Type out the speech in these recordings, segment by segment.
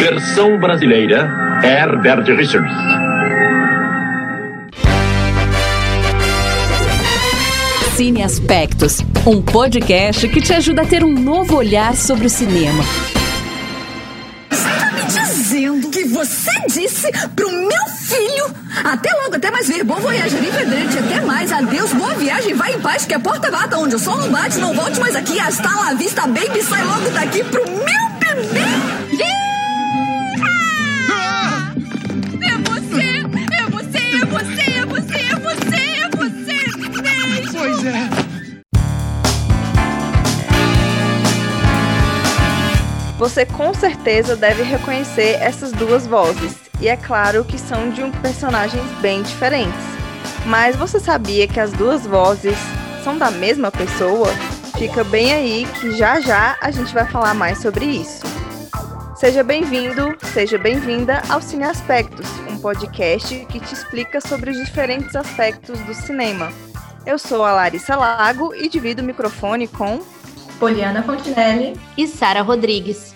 Versão brasileira, Herbert Richards. Cine Aspectos, um podcast que te ajuda a ter um novo olhar sobre o cinema. Está me dizendo que você disse pro meu filho? Até logo, até mais ver. Bom voyage, livre até mais. Adeus, boa viagem, vai em paz, que a porta bata onde o sol não bate, não volte mais aqui. Hasta la vista, baby, sai logo daqui pro meu bebê. Você com certeza deve reconhecer essas duas vozes, e é claro que são de um personagens bem diferentes. Mas você sabia que as duas vozes são da mesma pessoa? Fica bem aí que já já a gente vai falar mais sobre isso. Seja bem-vindo, seja bem-vinda ao Cine Aspectos, um podcast que te explica sobre os diferentes aspectos do cinema. Eu sou a Larissa Lago e divido o microfone com Poliana Fontinelli e Sara Rodrigues.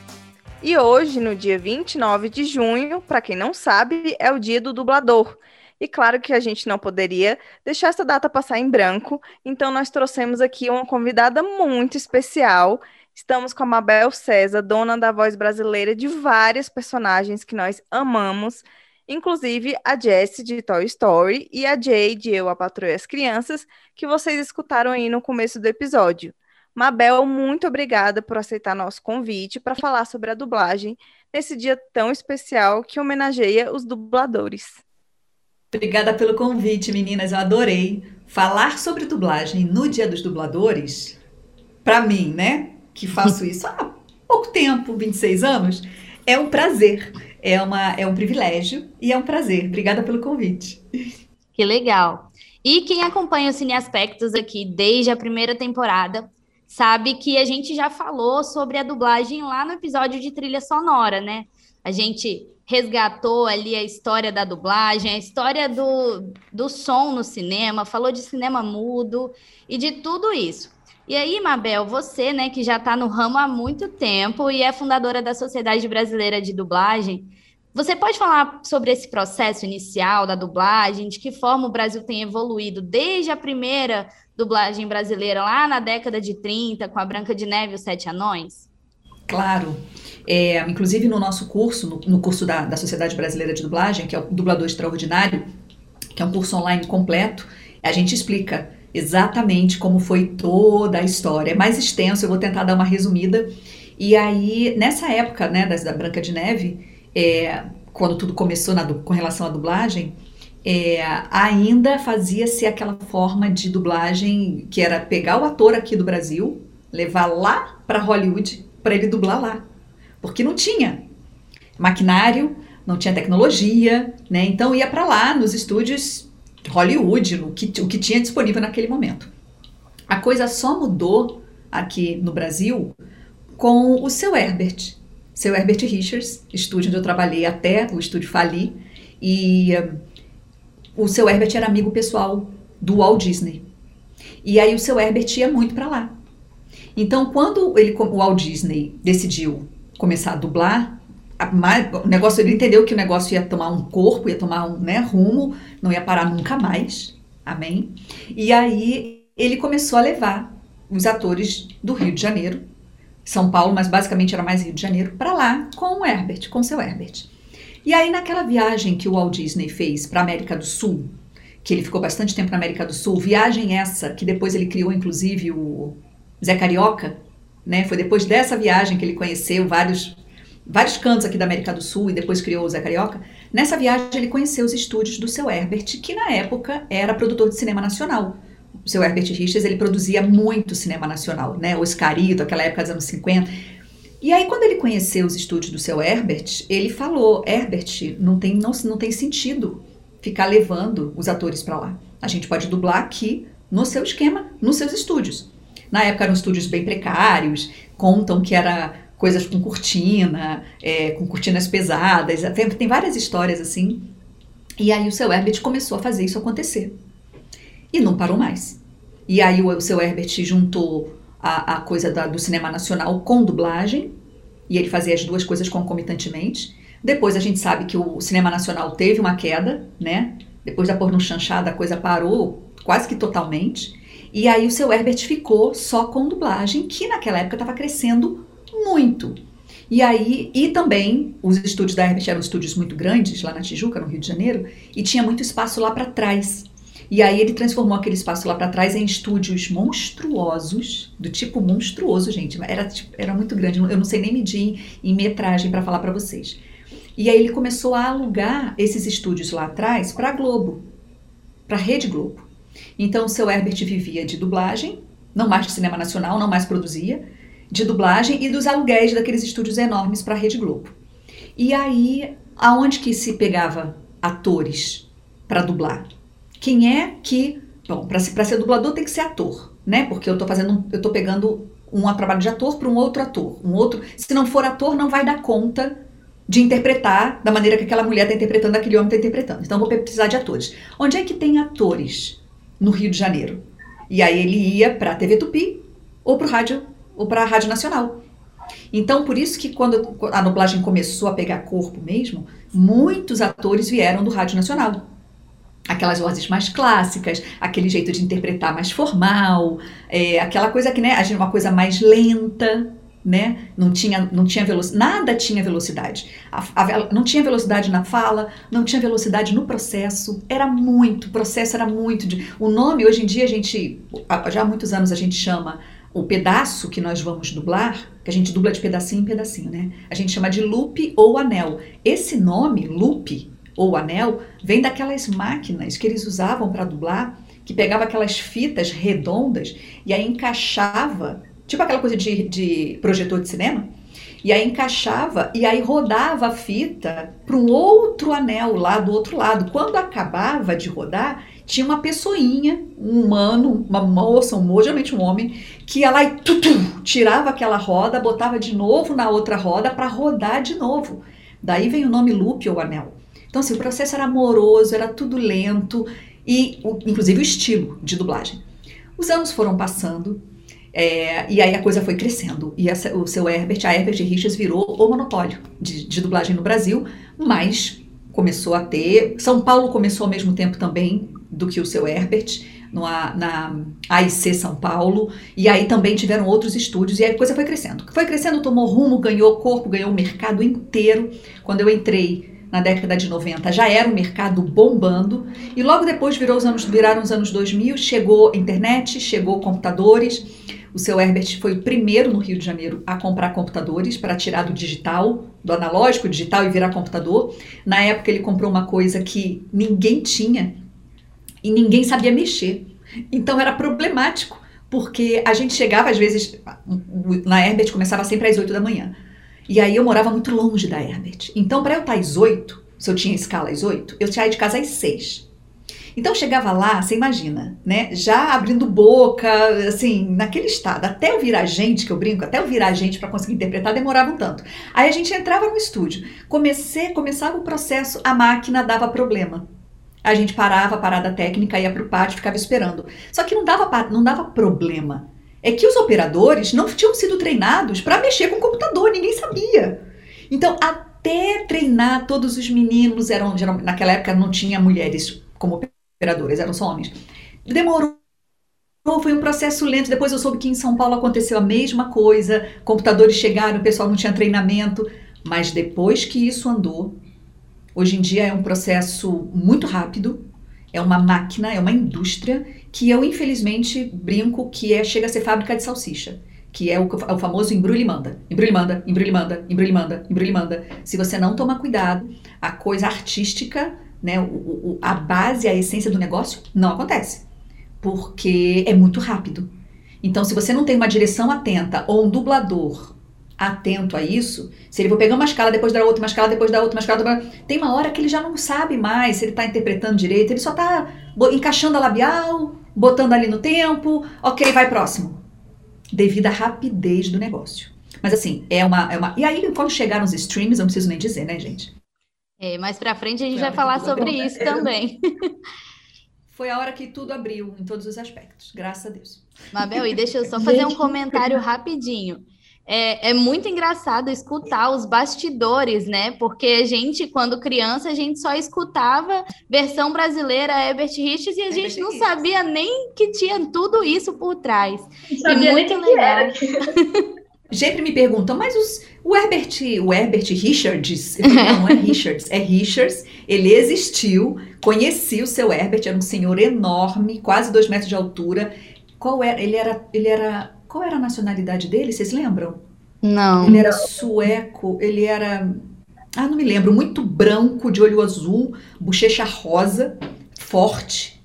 E hoje, no dia 29 de junho, para quem não sabe, é o dia do dublador. E claro que a gente não poderia deixar essa data passar em branco, então nós trouxemos aqui uma convidada muito especial. Estamos com a Mabel César, dona da voz brasileira de vários personagens que nós amamos, inclusive a Jessie de Toy Story e a Jay de Eu, a Patroa e as Crianças, que vocês escutaram aí no começo do episódio. Mabel, muito obrigada por aceitar nosso convite para falar sobre a dublagem nesse dia tão especial que homenageia os dubladores. Obrigada pelo convite, meninas. Eu adorei falar sobre dublagem no Dia dos Dubladores. Para mim, né, que faço isso há pouco tempo, 26 anos, é um prazer, é, uma, é um privilégio e é um prazer. Obrigada pelo convite. Que legal. E quem acompanha o Cine Aspectos aqui desde a primeira temporada sabe que a gente já falou sobre a dublagem lá no episódio de trilha sonora, né? A gente resgatou ali a história da dublagem, a história do, do som no cinema, falou de cinema mudo e de tudo isso. E aí, Mabel, você, né, que já está no ramo há muito tempo e é fundadora da Sociedade Brasileira de Dublagem, você pode falar sobre esse processo inicial da dublagem, de que forma o Brasil tem evoluído desde a primeira dublagem brasileira lá na década de 30, com a Branca de Neve e os Sete Anões? Claro. É, inclusive no nosso curso, no, no curso da, da Sociedade Brasileira de Dublagem, que é o Dublador Extraordinário, que é um curso online completo, a gente explica exatamente como foi toda a história. É mais extenso, eu vou tentar dar uma resumida. E aí, nessa época, né, da, da Branca de Neve, é, quando tudo começou na, com relação à dublagem, é, ainda fazia-se aquela forma de dublagem que era pegar o ator aqui do Brasil, levar lá para Hollywood para ele dublar lá, porque não tinha maquinário, não tinha tecnologia, né? Então ia para lá nos estúdios Hollywood, no que, o que tinha disponível naquele momento. A coisa só mudou aqui no Brasil com o seu Herbert, seu Herbert Richards, estúdio onde eu trabalhei até o estúdio falir, e o seu Herbert era amigo pessoal do Walt Disney. E aí o seu Herbert ia muito para lá. Então, quando ele, o Walt Disney decidiu começar a dublar, a, o negócio ele entendeu que o negócio ia tomar um corpo, ia tomar um né, rumo, não ia parar nunca mais. Amém? E aí ele começou a levar os atores do Rio de Janeiro, São Paulo, mas basicamente era mais Rio de Janeiro, para lá com o Herbert, com o seu Herbert. E aí, naquela viagem que o Walt Disney fez para a América do Sul, que ele ficou bastante tempo na América do Sul, viagem essa que depois ele criou, inclusive, o Zé Carioca, né? Foi depois dessa viagem que ele conheceu vários, vários cantos aqui da América do Sul e depois criou o Zé Carioca. Nessa viagem, ele conheceu os estúdios do seu Herbert, que na época era produtor de cinema nacional. O seu Herbert Richards, ele produzia muito cinema nacional, né? Oscarito, aquela época dos anos 50. E aí, quando ele conheceu os estúdios do seu Herbert, ele falou: Herbert, não tem, não, não tem sentido ficar levando os atores para lá. A gente pode dublar aqui no seu esquema, nos seus estúdios. Na época eram estúdios bem precários, contam que era coisas com cortina, é, com cortinas pesadas, tem, tem várias histórias assim. E aí o seu Herbert começou a fazer isso acontecer. E não parou mais. E aí o, o seu Herbert juntou a, a coisa da, do cinema nacional com dublagem. e ele fazia as duas coisas concomitantemente. Depois a gente sabe que o cinema nacional teve uma queda, né? Depois da porno chanchada, a coisa parou quase que totalmente. E aí o seu Herbert ficou só com dublagem, que naquela época estava crescendo muito. E aí, e também os estúdios da Herbert eram estúdios muito grandes lá na Tijuca, no Rio de Janeiro, e tinha muito espaço lá para trás. E aí ele transformou aquele espaço lá para trás em estúdios monstruosos, do tipo monstruoso, gente. Era, tipo, era muito grande, eu não sei nem medir em metragem para falar para vocês. E aí ele começou a alugar esses estúdios lá atrás para Globo, para Rede Globo. Então o seu Herbert vivia de dublagem, não mais de cinema nacional, não mais produzia, de dublagem e dos aluguéis daqueles estúdios enormes para a Rede Globo. E aí, aonde que se pegava atores para dublar? Quem é que, bom, para ser, dublador tem que ser ator, né? Porque eu tô fazendo, eu tô pegando um trabalho de ator para um outro ator, um outro, se não for ator não vai dar conta de interpretar da maneira que aquela mulher está interpretando, aquele homem está interpretando. Então vou precisar de atores. Onde é que tem atores no Rio de Janeiro? E aí ele ia para a TV Tupi ou para rádio ou para a Rádio Nacional. Então por isso que quando a dublagem começou a pegar corpo mesmo, muitos atores vieram do Rádio Nacional. Aquelas vozes mais clássicas, aquele jeito de interpretar mais formal, é, aquela coisa que, né, uma coisa mais lenta, né? Não tinha, não tinha velocidade, nada tinha velocidade. A, a, não tinha velocidade na fala, não tinha velocidade no processo. Era muito, o processo era muito. De, o nome, hoje em dia, a gente, já há muitos anos, a gente chama o pedaço que nós vamos dublar, que a gente dubla de pedacinho em pedacinho, né? A gente chama de loop ou anel. Esse nome, loop ou anel, vem daquelas máquinas que eles usavam para dublar, que pegava aquelas fitas redondas e aí encaixava tipo aquela coisa de, de projetor de cinema, e aí encaixava e aí rodava a fita para um outro anel lá do outro lado. Quando acabava de rodar, tinha uma pessoinha, um humano, uma moça, um geralmente um homem, que ia lá e tutu, tirava aquela roda, botava de novo na outra roda para rodar de novo. Daí vem o nome loop ou anel. Então, assim, o processo era amoroso, era tudo lento e, inclusive, o estilo de dublagem. Os anos foram passando, é, e aí a coisa foi crescendo. E essa, o seu Herbert, a Herbert Richards, virou o monopólio de, de, dublagem no Brasil, mas começou a ter. São Paulo começou ao mesmo tempo também do que o seu Herbert, no, na AIC São Paulo, e aí também tiveram outros estúdios, e aí a coisa foi crescendo. Foi crescendo, tomou rumo, ganhou corpo, ganhou o mercado inteiro. Quando eu entrei na década de 90 já era um mercado bombando e logo depois virou os anos, viraram os anos 2000, chegou internet, chegou computadores. O seu Herbert foi o primeiro no Rio de Janeiro a comprar computadores para tirar do digital, do analógico digital e virar computador. Na época ele comprou uma coisa que ninguém tinha e ninguém sabia mexer. Então era problemático, porque a gente chegava às vezes na Herbert começava sempre às 8 da manhã. E aí eu morava muito longe da Herbert. Então para eu estar às 8, se eu tinha escala às 8, eu saía de casa às 6. Então chegava lá, você imagina, né? Já abrindo boca, assim, naquele estado. Até eu virar gente, que eu brinco, até eu virar gente para conseguir interpretar, demorava um tanto. Aí a gente entrava no estúdio, comecei, começava o processo, a máquina dava problema. A gente parava, parada técnica, ia para o pátio, ficava esperando. Só que não dava, não dava problema. É que os operadores não tinham sido treinados para mexer com o computador, ninguém sabia. Então, até treinar todos os meninos, eram, naquela época não tinha mulheres como operadoras, eram só homens. Demorou foi um processo lento. Depois eu soube que em São Paulo aconteceu a mesma coisa. Computadores chegaram, o pessoal não tinha treinamento. Mas depois que isso andou, hoje em dia é um processo muito rápido. É uma máquina, é uma indústria que eu infelizmente brinco que é chega a ser fábrica de salsicha, que é o, o famoso embrulha e manda, embrulha e manda, embrulha e manda, embrulha e manda, embrulha e manda. Se você não tomar cuidado, a coisa artística né, o, o, a base, a essência do negócio, não acontece. Porque é muito rápido. Então, se você não tem uma direção atenta ou um dublador atento a isso, se ele for pegar uma escala depois da outra, uma escala depois da outra, uma escala tem uma hora que ele já não sabe mais se ele está interpretando direito, ele só está encaixando a labial, botando ali no tempo, ok, vai próximo. Devido à rapidez do negócio. Mas assim, é uma, é uma. E aí, quando chegaram os streams, eu não preciso nem dizer, né, gente? É, mais para frente a gente vai falar sobre isso também. Foi a hora que tudo abriu em todos os aspectos, graças a Deus. Mabel, e deixa eu só fazer um comentário rapidinho. É, é, muito engraçado escutar os bastidores, né? Porque a gente, quando criança, a gente só escutava versão brasileira Herbert Richards e a gente não sabia nem que tinha tudo isso por trás. E muito legal. Sempre me perguntam, mas os, o Herbert, o Herbert Richards, não é Richards, é Richards, ele existiu, conheci o seu Herbert, era um senhor enorme, quase dois metros de altura. Qual era? Ele era, ele era qual era a nacionalidade dele? Vocês lembram? Não. Ele era sueco, ele era. Ah, não me lembro. Muito branco, de olho azul, bochecha rosa, forte,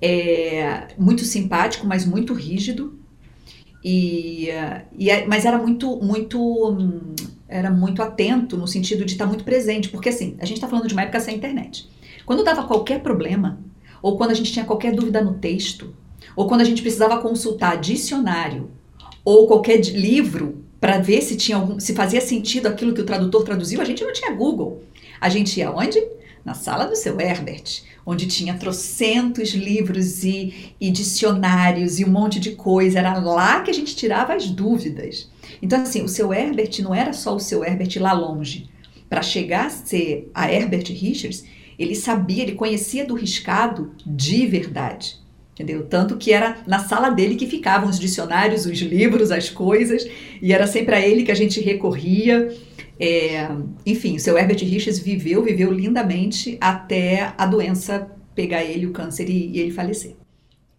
é, muito simpático, mas muito rígido. E, e, é, mas era muito, muito, era muito atento no sentido de estar muito presente, porque assim, a gente está falando de uma época sem internet. Quando dava qualquer problema, ou quando a gente tinha qualquer dúvida no texto, ou quando a gente precisava consultar dicionário ou qualquer livro para ver se tinha algum, se fazia sentido aquilo que o tradutor traduziu, a gente não tinha Google. A gente ia onde? Na sala do seu Herbert, onde tinha trocentos livros e, e dicionários e um monte de coisa. Era lá que a gente tirava as dúvidas. Então, assim, o seu Herbert não era só o seu Herbert lá longe. Para chegar a ser a Herbert Richards, ele sabia, ele conhecia do riscado de verdade. Entendeu? Tanto que era na sala dele que ficavam os dicionários, os livros, as coisas, e era sempre a ele que a gente recorria. É, enfim, o seu Herbert Richards viveu, viveu lindamente até a doença pegar ele, o câncer, e, e ele falecer.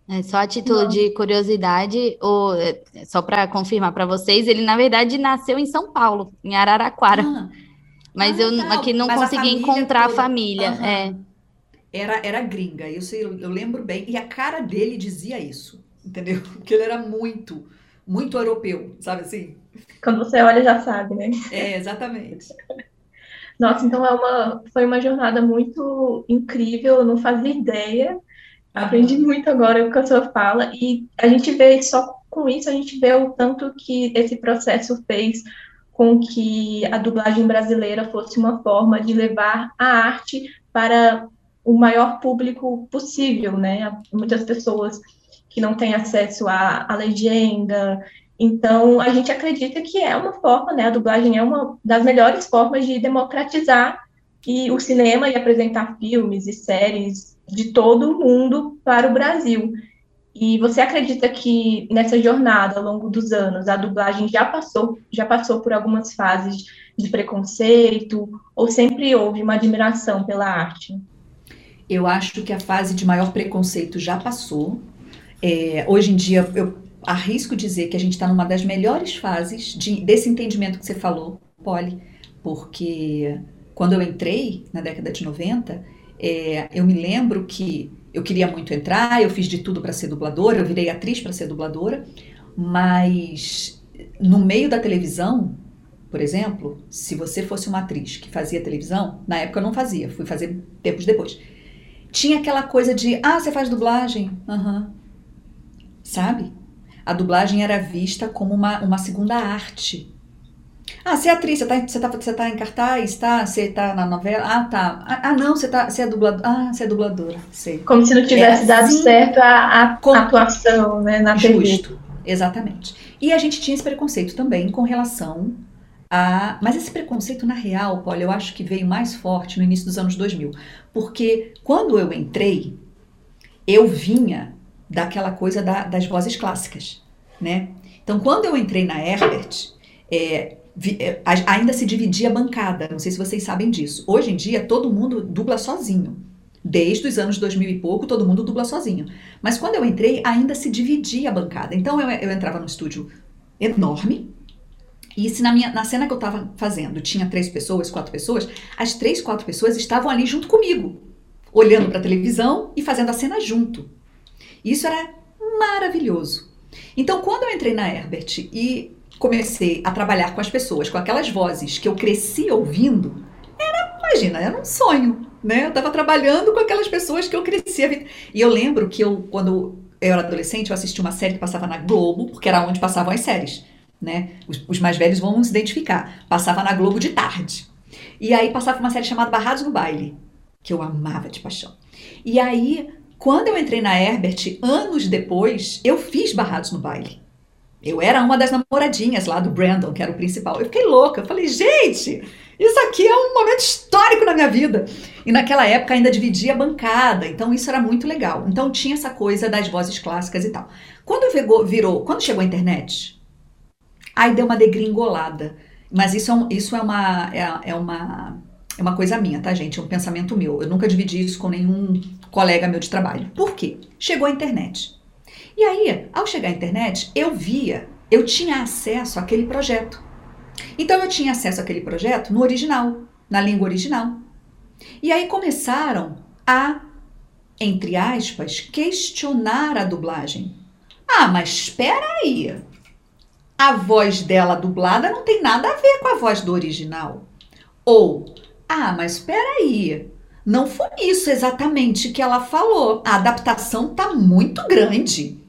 É, só a título Não. de curiosidade, ou, é, só para confirmar para vocês, ele na verdade nasceu em São Paulo, em Araraquara. Ah, mas ah, eu tá. aqui não Mas consegui a encontrar toda... a família. Uhum. É era, era gringa. Eu, sei, eu lembro bem. E a cara dele dizia isso, entendeu? Porque ele era muito, muito europeu, sabe assim? Quando você olha, já sabe, né? É, exatamente. Nossa, então é uma, foi uma jornada muito incrível, eu não fazia ideia. Aprendi muito agora o que a senhora fala, e a gente vê só com isso, a gente vê o tanto que esse processo fez com que a dublagem brasileira fosse uma forma de levar a arte para o maior público possível, né? Muitas pessoas que não têm acesso à, à legenda. Então, a gente acredita que é uma forma, né? A dublagem é uma das melhores formas de democratizar e o cinema e apresentar filmes e séries de todo o mundo para o Brasil. E você acredita que nessa jornada ao longo dos anos a dublagem já passou, já passou por algumas fases de preconceito ou sempre houve uma admiração pela arte? Eu acho que a fase de maior preconceito já passou. É, hoje em dia, eu arrisco dizer que a gente está numa das melhores fases de, desse entendimento que você falou, Polly, porque quando eu entrei na década de 90, é, eu me lembro que eu queria muito entrar, eu fiz de tudo para ser dubladora, eu virei atriz para ser dubladora, mas no meio da televisão, por exemplo, se você fosse uma atriz que fazia televisão, na época eu não fazia, fui fazer tempos depois tinha aquela coisa de, ah, você faz dublagem? Uhum. Sabe? A dublagem era vista como uma, uma segunda arte. Ah, você é atriz, você tá, você tá, você tá em cartaz, tá? Você tá na novela? Ah, tá. Ah, ah não, você, tá, você é dubladora. Ah, você é dubladora, sei. Como se não tivesse é dado assim, certo a, a com... atuação, né, na Justo, TV. exatamente. E a gente tinha esse preconceito também com relação Mas esse preconceito, na real, Paulo, eu acho que veio mais forte no início dos anos 2000. Porque quando eu entrei, eu vinha daquela coisa da, das vozes clássicas, né? Então, quando eu entrei na Herbert, é, vi, é, ainda se dividia a bancada. Não sei se vocês sabem disso. Hoje em dia, todo mundo dubla sozinho. Desde os anos 2000 e pouco, todo mundo dubla sozinho. Mas quando eu entrei, ainda se dividia a bancada. Então, eu, eu entrava no estúdio enorme, e se na, minha, na cena que eu estava fazendo tinha três pessoas, quatro pessoas, as três, quatro pessoas estavam ali junto comigo, olhando para a televisão e fazendo a cena junto. Isso era maravilhoso. Então, quando eu entrei na Herbert e comecei a trabalhar com as pessoas, com aquelas vozes que eu cresci ouvindo, era, imagina, era um sonho, né? Eu estava trabalhando com aquelas pessoas que eu crescia. E eu lembro que eu, quando eu era adolescente, eu assisti uma série que passava na Globo, porque era onde passavam as séries né? Os, os, mais velhos vão se identificar. Passava na Globo de tarde. E aí passava uma série chamada Barrados no Baile, que eu amava de paixão. E aí, quando eu entrei na Herbert, anos depois, eu fiz Barrados no Baile. Eu era uma das namoradinhas lá do Brandon, que era o principal. Eu fiquei louca. Eu falei, gente, isso aqui é um momento histórico na minha vida. E naquela época ainda dividia a bancada, então isso era muito legal. Então tinha essa coisa das vozes clássicas e tal. Quando virou, quando chegou a internet, aí deu uma degringolada. Mas isso é, um, isso é uma é, é uma é uma coisa minha, tá, gente? É um pensamento meu. Eu nunca dividi isso com nenhum colega meu de trabalho. Por quê? Chegou a internet. E aí, ao chegar à internet, eu via, eu tinha acesso àquele projeto. Então eu tinha acesso àquele projeto no original, na língua original. E aí começaram a, entre aspas, questionar a dublagem. Ah, mas espera aí. A voz dela dublada não tem nada a ver com a voz do original. Ou, ah, mas espera aí. Não foi isso exatamente que ela falou. A adaptação tá muito grande.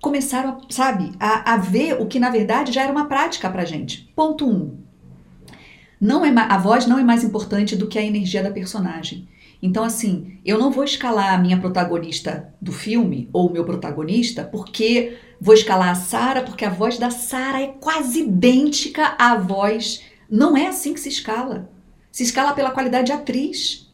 Começaram, sabe, a, a ver o que na verdade já era uma prática pra gente. Ponto 1. Um, não é, a voz não é mais importante do que a energia da personagem. Então, assim, eu não vou escalar a minha protagonista do filme ou o meu protagonista porque vou escalar a Sara, porque a voz da Sara é quase idêntica à voz. Não é assim que se escala. Se escala pela qualidade de atriz.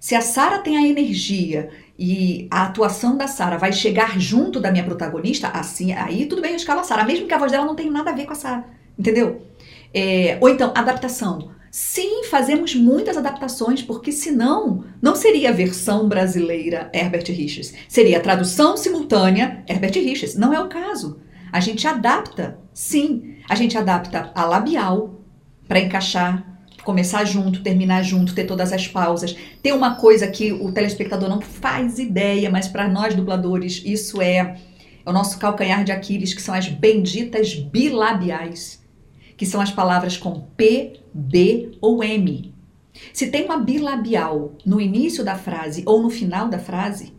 Se a Sara tem a energia e a atuação da Sara vai chegar junto da minha protagonista, assim, aí tudo bem, eu escalo a Sara, mesmo que a voz dela não tenha nada a ver com a Sara, entendeu? É, ou então, adaptação. Sim, fazemos muitas adaptações, porque senão não seria a versão brasileira Herbert Richards. Seria a tradução simultânea Herbert Richards. Não é o caso. A gente adapta, sim. A gente adapta a labial para encaixar, começar junto, terminar junto, ter todas as pausas. Tem uma coisa que o telespectador não faz ideia, mas para nós dubladores isso é, é o nosso calcanhar de Aquiles, que são as benditas bilabiais que são as palavras com P, B ou M. Se tem uma bilabial no início da frase ou no final da frase,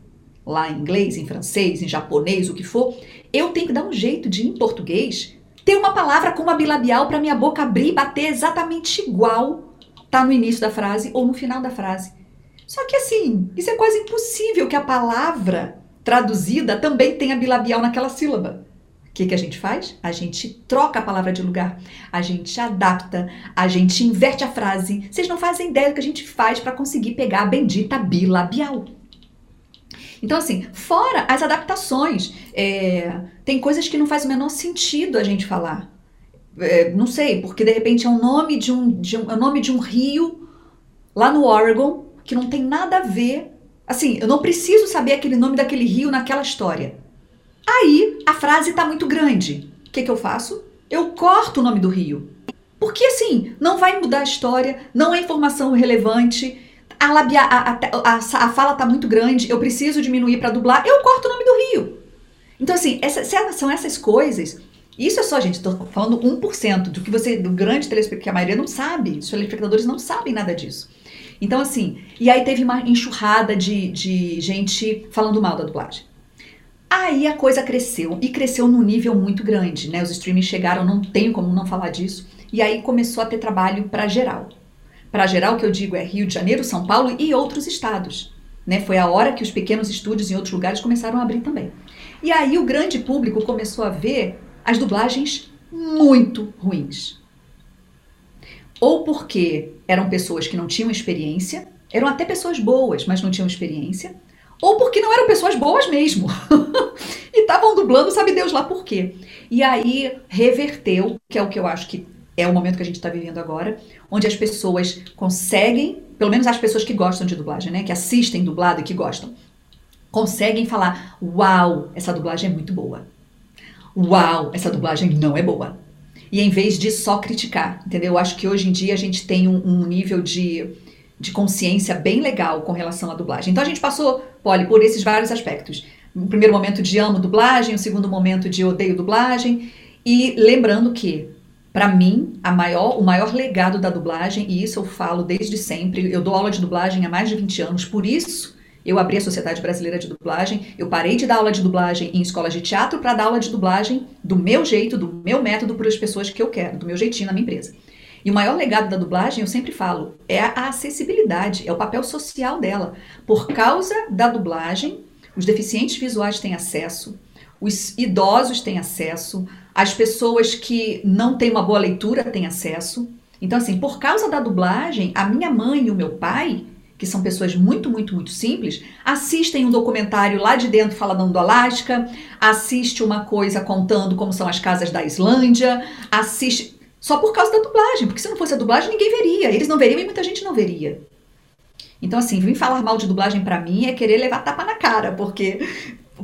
lá em inglês, em francês, em japonês, o que for, eu tenho que dar um jeito de, em português, ter uma palavra com uma bilabial para minha boca abrir e bater exatamente igual tá no início da frase ou no final da frase. Só que assim, isso é quase impossível que a palavra traduzida também tenha bilabial naquela sílaba. O que, que a gente faz? A gente troca a palavra de lugar, a gente adapta, a gente inverte a frase. Vocês não fazem ideia do que a gente faz para conseguir pegar a bendita bilabial. Então, assim, fora as adaptações, é, tem coisas que não faz o menor sentido a gente falar. É, não sei, porque de repente é o nome de um, de um, é nome de um rio lá no Oregon que não tem nada a ver. Assim, eu não preciso saber aquele nome daquele rio naquela história. Aí a frase está muito grande. O que, que eu faço? Eu corto o nome do rio. Porque assim, não vai mudar a história, não é informação relevante, a, labia, a, a, a, fala está muito grande, eu preciso diminuir para dublar, eu corto o nome do rio. Então, assim, essa, são essas coisas. Isso é só, gente, estou falando 1% do que você, do grande telespectador, que a maioria não sabe, os telespectadores não sabem nada disso. Então, assim, e aí teve uma enxurrada de, de gente falando mal da dublagem. Aí a coisa cresceu e cresceu num nível muito grande, né? Os streamings chegaram, não tenho como não falar disso. E aí começou a ter trabalho para geral. Para geral, que eu digo é Rio de Janeiro, São Paulo e outros estados. Né? Foi a hora que os pequenos estúdios em outros lugares começaram a abrir também. E aí o grande público começou a ver as dublagens muito ruins. Ou porque eram pessoas que não tinham experiência, eram até pessoas boas, mas não tinham experiência, ou porque não eram pessoas boas mesmo. e estavam dublando, sabe Deus lá por quê. E aí reverteu, que é o que eu acho que é o momento que a gente está vivendo agora, onde as pessoas conseguem, pelo menos as pessoas que gostam de dublagem, né, que assistem dublado e que gostam, conseguem falar: Uau, essa dublagem é muito boa. Uau, essa dublagem não é boa. E em vez de só criticar, entendeu? Eu acho que hoje em dia a gente tem um, um nível de de consciência bem legal com relação à dublagem. Então a gente passou, Polly, por esses vários aspectos. O primeiro momento de amo dublagem, o segundo momento de odeio dublagem. E lembrando que, para mim, a maior, o maior legado da dublagem, e isso eu falo desde sempre, eu dou aula de dublagem há mais de 20 anos, por isso eu abri a Sociedade Brasileira de Dublagem, eu parei de dar aula de dublagem em escolas de teatro para dar aula de dublagem do meu jeito, do meu método, para as pessoas que eu quero, do meu jeitinho na minha empresa. E o maior legado da dublagem, eu sempre falo, é a acessibilidade, é o papel social dela. Por causa da dublagem, os deficientes visuais têm acesso, os idosos têm acesso, as pessoas que não têm uma boa leitura têm acesso. Então, assim, por causa da dublagem, a minha mãe e o meu pai, que são pessoas muito, muito, muito simples, assistem um documentário lá de dentro falando do Alasca, assiste uma coisa contando como são as casas da Islândia, assiste. Só por causa da dublagem, porque se não fosse a dublagem, ninguém veria. Eles não veriam e muita gente não veria. Então, assim, vir falar mal de dublagem para mim é querer levar tapa na cara, porque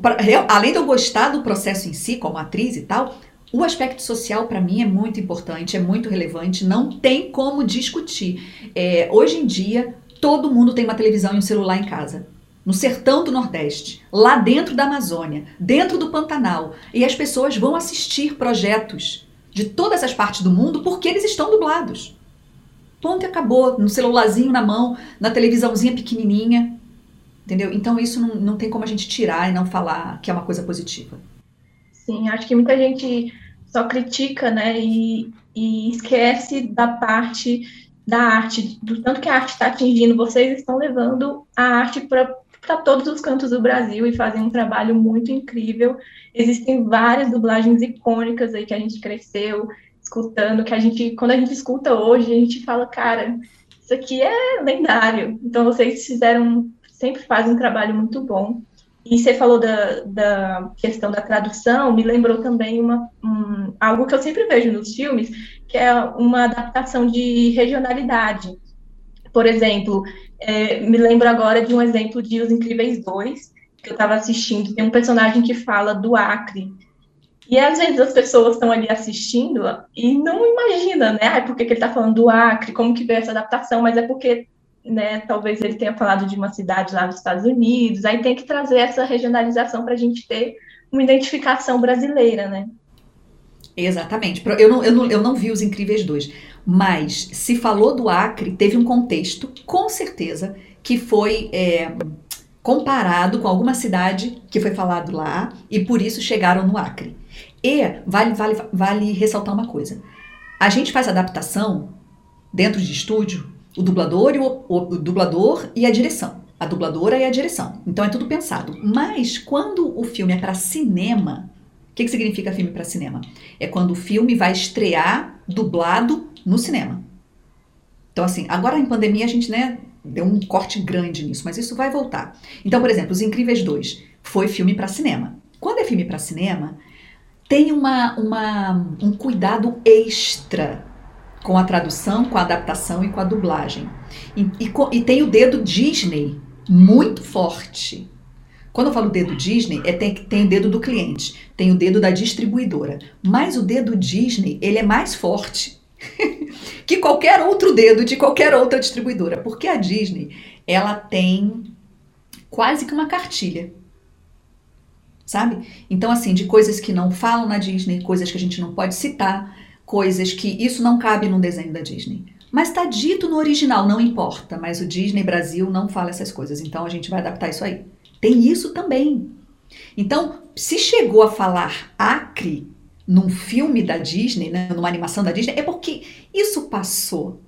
pra, além de eu gostar do processo em si, como atriz e tal, o aspecto social, para mim, é muito importante, é muito relevante, não tem como discutir. É, hoje em dia, todo mundo tem uma televisão e um celular em casa. No sertão do Nordeste, lá dentro da Amazônia, dentro do Pantanal. E as pessoas vão assistir projetos de todas as partes do mundo porque eles estão dublados. Ponto e acabou. No celularzinho na mão, na televisãozinha pequenininha. Entendeu? Então isso não, não tem como a gente tirar e não falar que é uma coisa positiva. Sim, acho que muita gente só critica, né, e, e esquece da parte da arte, do tanto que a arte está atingindo. Vocês estão levando a arte para todos os cantos do Brasil e fazem um trabalho muito incrível. Existem várias dublagens icônicas aí que a gente cresceu escutando, que a gente, quando a gente escuta hoje, a gente fala, cara, isso aqui é lendário. Então vocês fizeram, sempre fazem um trabalho muito bom. E você falou da, da questão da tradução, me lembrou também uma, um, algo que eu sempre vejo nos filmes, que é uma adaptação de regionalidade. Por exemplo, é, me lembro agora de um exemplo de Os Incríveis 2, que eu estava assistindo, tem um personagem que fala do Acre. E às vezes as pessoas estão ali assistindo e não imaginam, né? Ah, por que, que ele está falando do Acre, como que veio essa adaptação, mas é porque né, talvez ele tenha falado de uma cidade lá dos Estados Unidos, aí tem que trazer essa regionalização para a gente ter uma identificação brasileira, né? Exatamente. Eu não, eu, não, eu não vi os Incríveis dois, mas se falou do Acre, teve um contexto, com certeza, que foi é, comparado com alguma cidade que foi falado lá e por isso chegaram no Acre. E vale, vale, vale ressaltar uma coisa: a gente faz adaptação dentro de estúdio o dublador e o, o, o dublador e a direção. A dubladora e a direção. Então é tudo pensado. Mas quando o filme é para cinema, que, que significa filme para cinema? É quando o filme vai estrear dublado no cinema. Então, assim, agora em pandemia a gente, né, deu um corte grande nisso, mas isso vai voltar. Então, por exemplo, Os Incríveis 2 foi filme para cinema. Quando é filme para cinema, tem uma, uma, um cuidado extra com a tradução, com a adaptação e com a dublagem. E, e, e, tem o dedo Disney muito forte. Quando eu falo dedo Disney, é tem, tem o dedo do cliente, tem o dedo da distribuidora. Mas o dedo Disney, ele é mais forte que qualquer outro dedo de qualquer outra distribuidora. Porque a Disney, ela tem quase que uma cartilha. Sabe? Então, assim, de coisas que não falam na Disney, coisas que a gente não pode citar, coisas que isso não cabe num desenho da Disney. Mas está dito no original, não importa. Mas o Disney Brasil não fala essas coisas. Então a gente vai adaptar isso aí. Tem isso também. Então, se chegou a falar Acre num filme da Disney, né, numa animação da Disney, é porque isso passou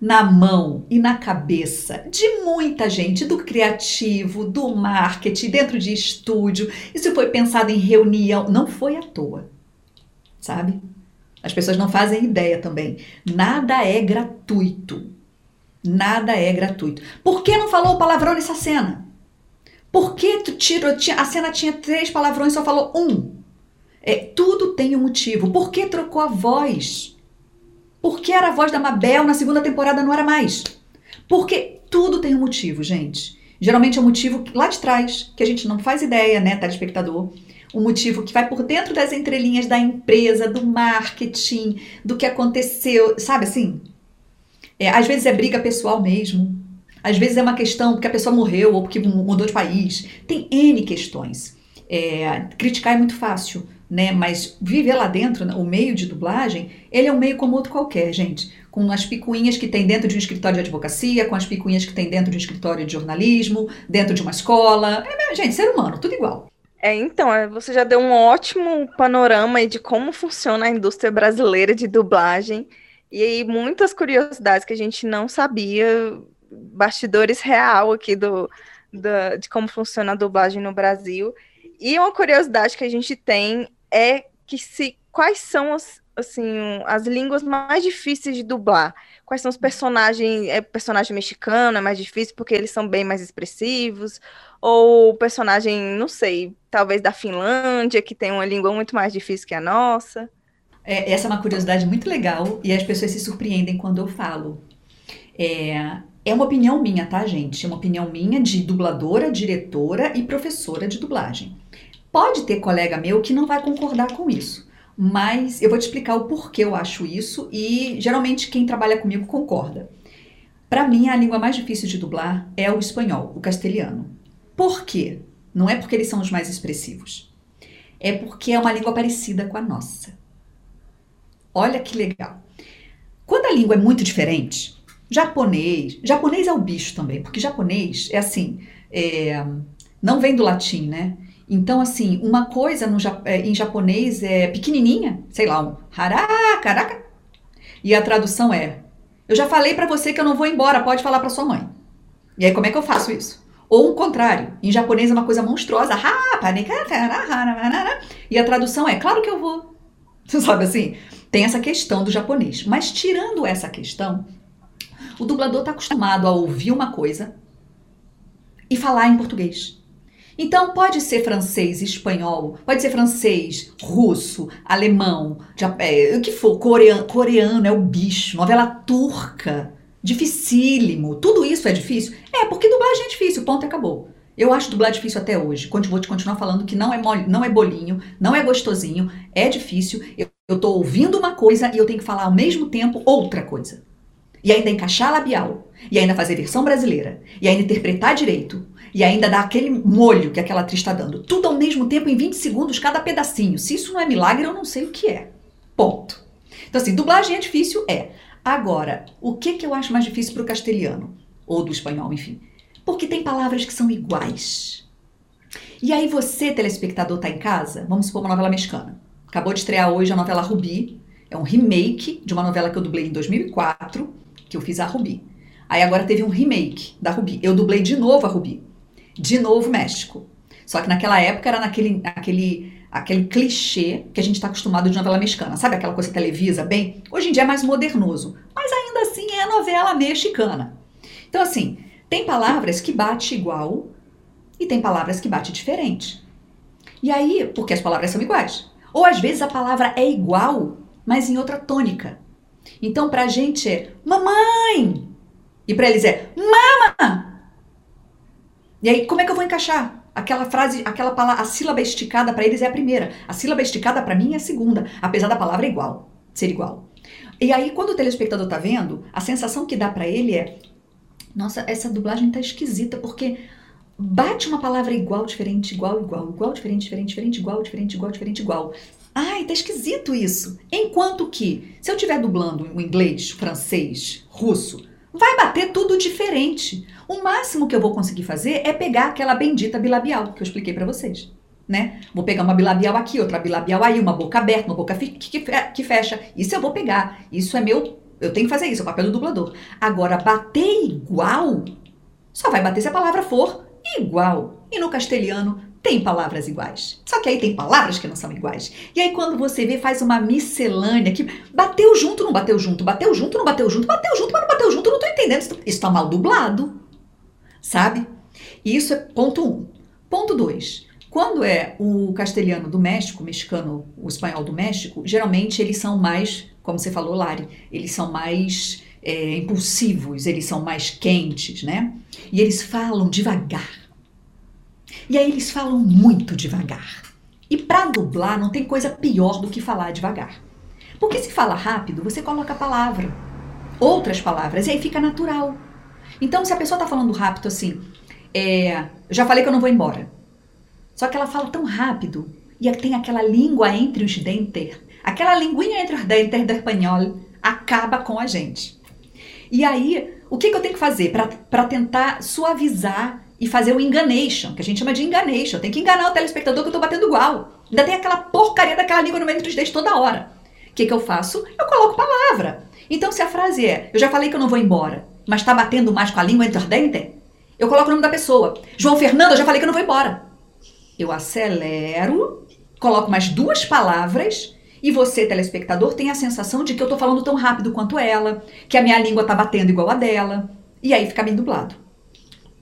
na mão e na cabeça de muita gente, do criativo, do marketing, dentro de estúdio. Isso foi pensado em reunião, não foi à toa, sabe? As pessoas não fazem ideia também. Nada é gratuito. Nada é gratuito. Por que não falou palavrão nessa cena? Por que tu tirou, a cena tinha três palavrões e só falou um? É, tudo tem um motivo. Por que trocou a voz? Por que era a voz da Mabel na segunda temporada não era mais? Porque tudo tem um motivo, gente. Geralmente é um motivo lá de trás, que a gente não faz ideia, né, telespectador um motivo que vai por dentro das entrelinhas da empresa, do marketing, do que aconteceu, sabe assim? É, às vezes é briga pessoal mesmo. Às vezes é uma questão porque a pessoa morreu ou porque mudou de país. Tem N questões. É, criticar é muito fácil, né? Mas viver lá dentro, o meio de dublagem, ele é um meio como outro qualquer, gente. Com as picuinhas que tem dentro de um escritório de advocacia, com as picuinhas que tem dentro de um escritório de jornalismo, dentro de uma escola. É, gente, ser humano, tudo igual. É, então, é, você já deu um ótimo panorama de como funciona a indústria brasileira de dublagem e aí muitas curiosidades que a gente não sabia, bastidores real aqui do, de como funciona a dublagem no Brasil. E uma curiosidade que a gente tem é que se quais são as, assim, as línguas mais difíceis de dublar? Quais são os personagens? É personagem mexicano é mais difícil porque eles são bem mais expressivos? Ou personagem, não sei, talvez da Finlândia, que tem uma língua muito mais difícil que a nossa? É, essa é uma curiosidade muito legal e as pessoas se surpreendem quando eu falo. É, é uma opinião minha, tá, gente? É uma opinião minha de dubladora, diretora e professora de dublagem. Pode ter colega meu que não vai concordar com isso, mas eu vou te explicar o porquê eu acho isso e geralmente quem trabalha comigo concorda. Para mim, a língua mais difícil de dublar é o espanhol, o castelhano. Por quê? Não é porque eles são os mais expressivos. É porque é uma língua parecida com a nossa. Olha que legal. Quando a língua é muito diferente, japonês, japonês é o bicho também, porque japonês é assim, é, não vem do latim, né? Então, assim, uma coisa no, é, em japonês é pequenininha, sei lá, um hará, caraca, e a tradução é: Eu já falei para você que eu não vou embora, pode falar para sua mãe. E aí, como é que eu faço isso? Ou o contrário, em japonês é uma coisa monstruosa, e a tradução é: Claro que eu vou. Você sabe assim? Tem essa questão do japonês. Mas tirando essa questão, o dublador está acostumado a ouvir uma coisa e falar em português. Então, pode ser francês, espanhol, pode ser francês, russo, alemão, é, o que for, coreano, coreano é o bicho, novela turca, dificílimo. Tudo isso é difícil? É, porque dublagem é difícil, ponto e acabou. Eu acho dublar difícil até hoje. Vou te continuar falando que não é, mole, não é bolinho, não é gostosinho, é difícil. Eu, eu tô ouvindo uma coisa e eu tenho que falar ao mesmo tempo outra coisa. E ainda encaixar labial, e ainda fazer versão brasileira, e ainda interpretar direito, e ainda dar aquele molho que aquela atriz está dando. Tudo ao mesmo tempo, em 20 segundos, cada pedacinho. Se isso não é milagre, eu não sei o que é. Ponto. Então, assim, dublagem é difícil? É. Agora, o que, que eu acho mais difícil para o castelhano? Ou do espanhol, enfim. Porque tem palavras que são iguais. E aí você, telespectador, tá em casa, vamos supor uma novela mexicana. Acabou de estrear hoje a novela Rubi. É um remake de uma novela que eu dublei em 2004, que eu fiz a Rubi. Aí agora teve um remake da Rubi. Eu dublei de novo a Rubi de novo México. Só que naquela época era naquele aquele, aquele clichê que a gente está acostumado de novela mexicana. Sabe aquela coisa que televisa bem? Hoje em dia é mais modernoso, mas ainda assim é novela mexicana. Então, assim, tem palavras que bate igual e tem palavras que bate diferente. E aí, porque as palavras são iguais. Ou às vezes a palavra é igual, mas em outra tônica. Então, pra gente é mamãe. E para eles é mama. E aí, como é que eu vou encaixar? Aquela frase, aquela palavra, a sílaba esticada para eles é a primeira. A sílaba esticada para mim é a segunda, apesar da palavra igual, ser igual. E aí, quando o telespectador tá vendo, a sensação que dá para ele é: nossa, essa dublagem tá esquisita, porque bate uma palavra igual, diferente, igual, igual, igual, diferente, diferente, diferente, igual, diferente, igual, diferente, igual. Ai, tá esquisito isso. Enquanto que, se eu estiver dublando o inglês, francês, russo, vai bater tudo diferente. O máximo que eu vou conseguir fazer é pegar aquela bendita bilabial que eu expliquei para vocês. Né? Vou pegar uma bilabial aqui, outra bilabial aí, uma boca aberta, uma boca que fecha. Isso eu vou pegar. Isso é meu. Eu tenho que fazer isso, é o papel do dublador. Agora, bater igual, só vai bater se a palavra for igual. E no castelhano tem palavras iguais. Só que aí tem palavras que não são iguais. E aí quando você vê, faz uma miscelânea que bateu junto, não bateu junto, bateu junto, não bateu junto, bateu junto, mas não bateu junto, não tô entendendo. Isso está mal dublado. Sabe? Isso é ponto um. Ponto dois. Quando é o castelhano do México, o mexicano, o espanhol do México, geralmente eles são mais, como você falou, Lari, eles são mais é, impulsivos, eles são mais quentes, né? E eles falam devagar. E aí eles falam muito devagar. E para dublar não tem coisa pior do que falar devagar. Porque se fala rápido, você coloca a palavra, outras palavras, e aí fica natural. Então, se a pessoa está falando rápido assim, é, já falei que eu não vou embora. Só que ela fala tão rápido e tem aquela língua entre os dentes, aquela linguinha entre os dentes do espanhol acaba com a gente. E aí, o que, que eu tenho que fazer para tentar suavizar e fazer o enganation, que a gente chama de enganation. Tem que enganar o telespectador que eu tô batendo igual. Ainda tem aquela porcaria daquela língua no meio dos dentes toda hora. O que, que eu faço? Eu coloco palavra. Então, se a frase é, eu já falei que eu não vou embora, mas tá batendo mais com a língua entre os dentes, eu coloco o nome da pessoa. João Fernando, eu já falei que eu não vou embora. Eu acelero coloco mais duas palavras e você, telespectador, tem a sensação de que eu tô falando tão rápido quanto ela, que a minha língua tá batendo igual a dela, e aí fica bem dublado.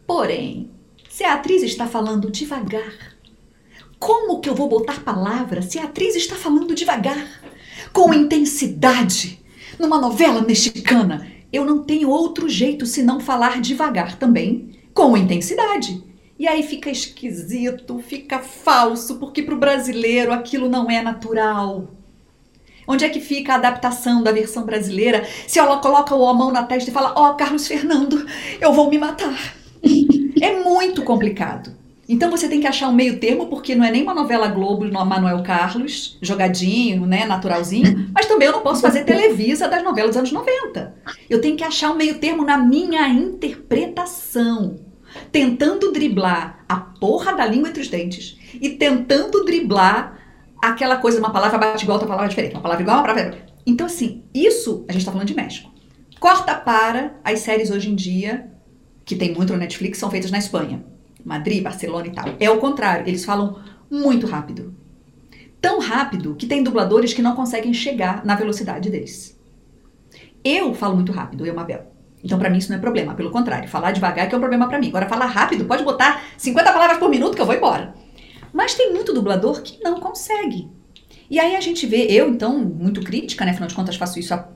Porém, se a atriz está falando devagar, como que eu vou botar palavras se a atriz está falando devagar, com intensidade, numa novela mexicana? Eu não tenho outro jeito senão falar devagar também, com intensidade. E aí fica esquisito, fica falso, porque para o brasileiro aquilo não é natural. Onde é que fica a adaptação da versão brasileira se ela coloca a mão na testa e fala: Ó, oh, Carlos Fernando, eu vou me matar? É muito complicado. Então você tem que achar um meio termo, porque não é nem uma novela Globo no Manuel Carlos, jogadinho, né, naturalzinho, mas também eu não posso fazer televisa das novelas dos anos 90. Eu tenho que achar um meio termo na minha interpretação, tentando driblar a porra da língua entre os dentes e tentando driblar aquela coisa, uma palavra bate igual, outra palavra diferente, uma palavra igual, uma palavra... Então assim, isso a gente tá falando de México. Corta para as séries hoje em dia, que tem muito no Netflix, são feitas na Espanha. Madrid, Barcelona e tal. É o contrário, eles falam muito rápido. Tão rápido que tem dubladores que não conseguem chegar na velocidade deles. Eu falo muito rápido, eu, Mabel. Então, para mim, isso não é problema. Pelo contrário, falar devagar é que é um problema para mim. Agora, falar rápido, pode botar 50 palavras por minuto que eu vou embora. Mas tem muito dublador que não consegue. E aí a gente vê, eu então, muito crítica, né? Afinal de contas, faço isso há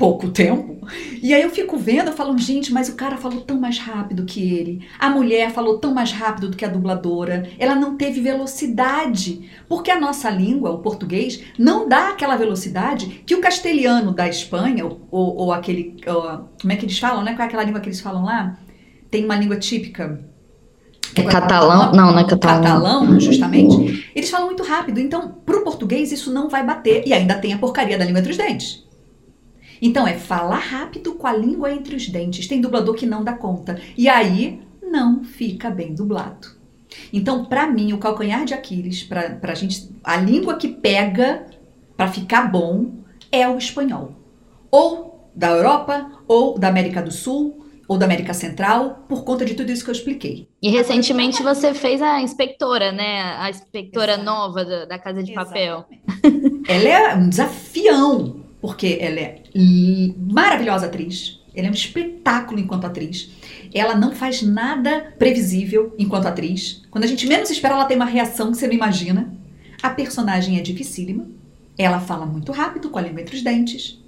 pouco tempo. E aí eu fico vendo, eu falo, gente, mas o cara falou tão mais rápido que ele. A mulher falou tão mais rápido do que a dubladora. Ela não teve velocidade. Porque a nossa língua, o português, não dá aquela velocidade que o castelhano da Espanha, ou, ou, aquele. Ou, como é que eles falam, né? Qual é aquela língua que eles falam lá? Tem uma língua típica. É catalão? Não, não é catalão. Catalão, justamente. Eles falam muito rápido. Então, pro português, isso não vai bater. E ainda tem a porcaria da língua entre os dentes. Então é falar rápido com a língua entre os dentes. Tem dublador que não dá conta. E aí não fica bem dublado. Então, para mim, o calcanhar de Aquiles, para a gente, a língua que pega para ficar bom é o espanhol. Ou da Europa, ou da América do Sul, ou da América Central, por conta de tudo isso que eu expliquei. E recentemente você fez a inspectora, né? A inspectora Exato. nova da, da Casa de Papel. Ela é um desafião porque ela é maravilhosa atriz, ela é um espetáculo enquanto atriz. Ela não faz nada previsível enquanto atriz. Quando a gente menos espera, ela tem uma reação que você não imagina. A personagem é dificílima. Ela fala muito rápido, com a língua entre os dentes.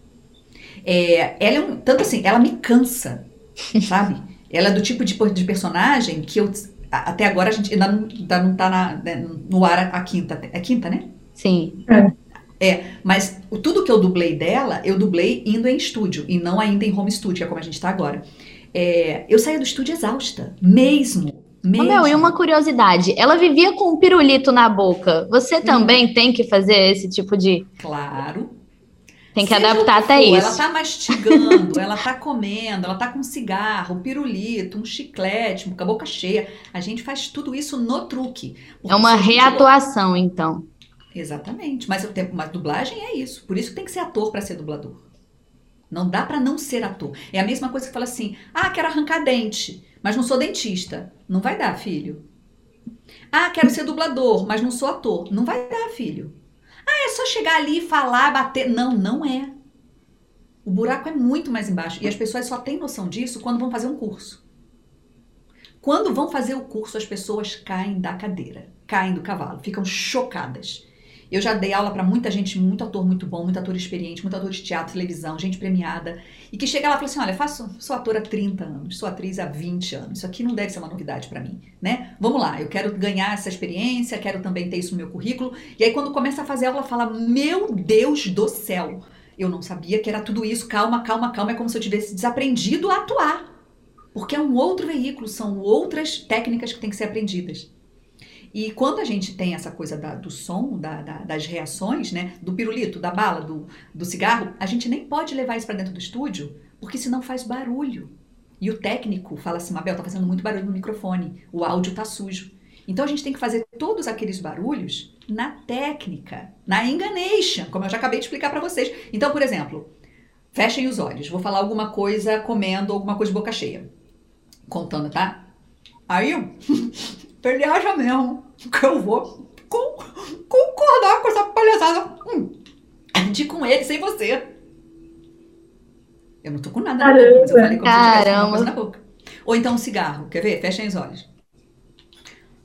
É, ela é um, tanto assim, ela me cansa, sabe? Ela é do tipo de, de personagem que eu até agora a gente ainda não, ainda não tá na, né, no ar a quinta. É quinta, né? Sim. É. É, mas tudo que eu dublei dela, eu dublei indo em estúdio e não ainda em home studio, que é como a gente está agora. É, eu saía do estúdio exausta, mesmo. Mesmo. Oh, meu, e uma curiosidade, ela vivia com um pirulito na boca. Você hum. também tem que fazer esse tipo de. Claro. Tem que Seja adaptar até for, isso. Ela tá mastigando, ela tá comendo, ela tá com um cigarro, um pirulito, um chiclete, com a boca cheia. A gente faz tudo isso no truque. É uma reatuação, então. Exatamente. Mas, eu tenho, mas dublagem é isso. Por isso que tem que ser ator para ser dublador. Não dá para não ser ator. É a mesma coisa que fala assim: ah, quero arrancar dente, mas não sou dentista. Não vai dar, filho. Ah, quero ser dublador, mas não sou ator. Não vai dar, filho. Ah, é só chegar ali, falar, bater. Não, não é. O buraco é muito mais embaixo. E as pessoas só têm noção disso quando vão fazer um curso. Quando vão fazer o curso, as pessoas caem da cadeira, caem do cavalo, ficam chocadas. Eu já dei aula para muita gente, muito ator muito bom, muito ator experiente, muito ator de teatro, televisão, gente premiada, e que chega lá e fala assim: olha, faço, sou ator há 30 anos, sou atriz há 20 anos, isso aqui não deve ser uma novidade para mim, né? Vamos lá, eu quero ganhar essa experiência, quero também ter isso no meu currículo. E aí, quando começa a fazer aula, fala: meu Deus do céu, eu não sabia que era tudo isso, calma, calma, calma, é como se eu tivesse desaprendido a atuar. Porque é um outro veículo, são outras técnicas que têm que ser aprendidas. E quando a gente tem essa coisa da, do som, da, da, das reações, né, do pirulito, da bala, do, do cigarro, a gente nem pode levar isso para dentro do estúdio, porque senão faz barulho. E o técnico fala assim, Mabel, tá fazendo muito barulho no microfone, o áudio tá sujo. Então a gente tem que fazer todos aqueles barulhos na técnica, na enganation, como eu já acabei de explicar para vocês. Então, por exemplo, fechem os olhos, vou falar alguma coisa comendo, alguma coisa de boca cheia. Contando, tá? Aí, perder a mesmo. Que eu vou con- concordar com essa palhaçada hum, de com ele sem você. Eu não tô com nada na boca, mas eu falei como se eu na boca. Ou então um cigarro, quer ver? Fechem os olhos.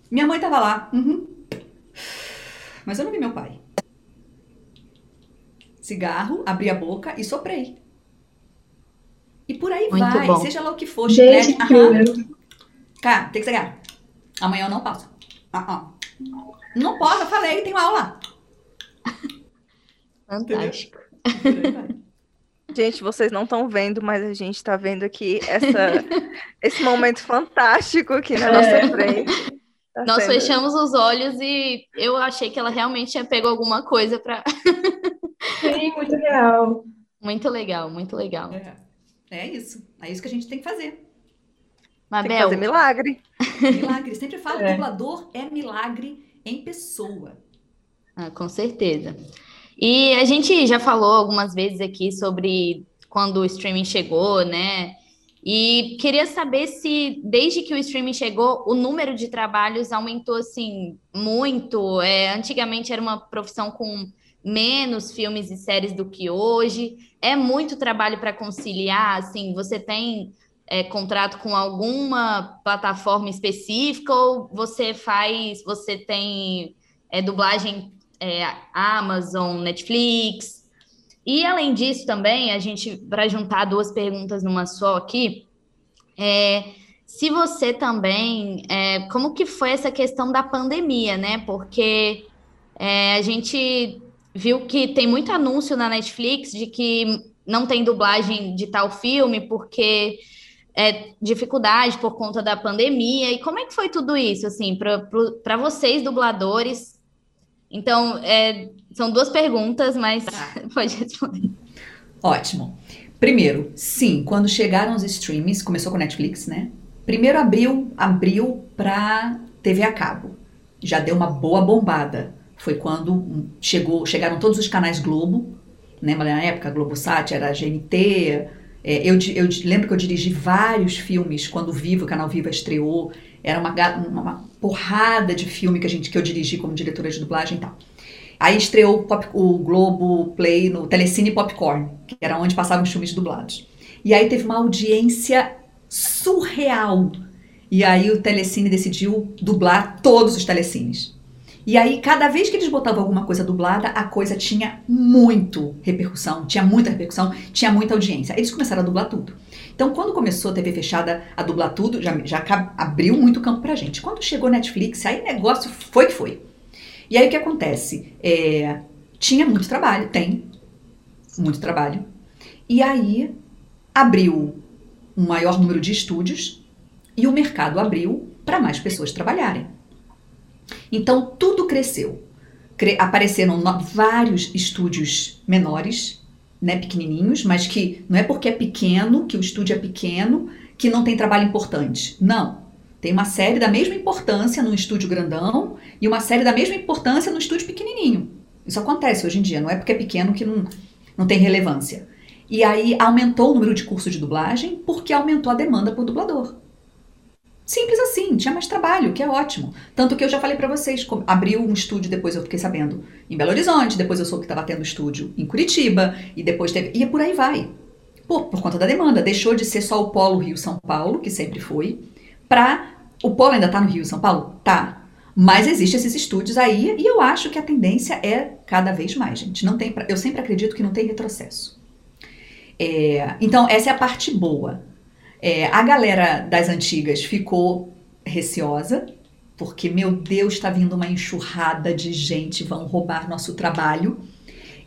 Minha mãe tava lá. uhum. Mas eu não vi meu pai. Cigarro, abri a boca e soprei. E por aí Muito vai, bom. seja lá o que for, Gente, chiclete, que aham. Cara, tem que cegar. Amanhã eu não passo. Ah, ah. Não posso, eu falei, tenho aula. Fantástico. Gente, vocês não estão vendo, mas a gente está vendo aqui essa, esse momento fantástico aqui na nossa É. frente. Tá Nós sendo- fechamos os olhos e eu achei que ela realmente tinha pego alguma coisa para. Sim, muito real. Muito legal, muito legal. É. É isso. É isso que a gente tem que fazer. Tem que Mabel, fazer milagre. Milagre. Sempre falo, É. dublador é milagre em pessoa. Ah, com certeza. E a gente já falou algumas vezes aqui sobre quando o streaming chegou, né? E queria saber se, desde que o streaming chegou, o número de trabalhos aumentou assim muito. É, antigamente era uma profissão com menos filmes e séries do que hoje. É muito trabalho para conciliar. Assim, você tem é, contrato com alguma plataforma específica ou você faz, você tem é, dublagem é, Amazon, Netflix. E além disso também, a gente, para juntar duas perguntas numa só aqui, é, se você também, é, como que foi essa questão da pandemia, né? Porque é, a gente viu que tem muito anúncio na Netflix de que não tem dublagem de tal filme porque é dificuldade por conta da pandemia. E como é que foi tudo isso, assim, para vocês, dubladores? Então, é, são duas perguntas, mas pode responder. Ótimo. Primeiro, sim, quando chegaram os streams, começou com Netflix, né? Primeiro abriu, abriu pra TV a cabo. Já deu uma boa bombada. Foi quando chegou, chegaram todos os canais Globo? Mas na época, Globosat era GNT. É, eu, eu lembro que eu dirigi vários filmes quando o Viva, o canal Viva estreou. Era uma- uma porrada de filme que, a gente, que eu dirigi como diretora de dublagem e tal. Aí estreou o, Pop- o Globo Play no Telecine Popcorn, que era onde passavam os filmes dublados. E aí teve uma audiência surreal. E aí o Telecine decidiu dublar todos os telecines. E aí, cada vez que eles botavam alguma coisa dublada, a coisa tinha muito repercussão, tinha muita repercussão, tinha muita audiência. Eles começaram a dublar tudo. Então, quando começou a TV fechada a dublar tudo, já, já abriu muito campo pra gente. Quando chegou Netflix, aí negócio foi que foi. E aí o que acontece? É, tinha muito trabalho, tem muito trabalho. E aí abriu um maior número de estúdios e o mercado abriu para mais pessoas trabalharem. Então tudo cresceu. Cre- apareceram vários estúdios menores, né, pequenininhos, mas que não é porque é pequeno, que o estúdio é pequeno, que não tem trabalho importante. Não. Tem uma série da mesma importância num estúdio grandão e uma série da mesma importância no estúdio pequenininho. Isso acontece hoje em dia, não é porque é pequeno que não, não tem relevância. E aí aumentou o número de cursos de dublagem porque aumentou a demanda por dublador. Simples assim, tinha mais trabalho, que é ótimo. Tanto que eu já falei pra vocês, abriu um estúdio, depois eu fiquei sabendo, em Belo Horizonte, depois eu soube que estava tendo estúdio em Curitiba, e depois teve. E por aí vai. Por, por conta da demanda. Deixou de ser só o Polo Rio-São Paulo, que sempre foi, pra. O Polo ainda tá no Rio São Paulo? Tá. Mas existem esses estúdios aí, e eu acho que a tendência é cada vez mais, gente. Não tem, eu sempre acredito que não tem retrocesso. É, então, essa é a parte boa. É, a galera das antigas ficou receosa, porque, meu Deus, está vindo uma enxurrada de gente, vão roubar nosso trabalho.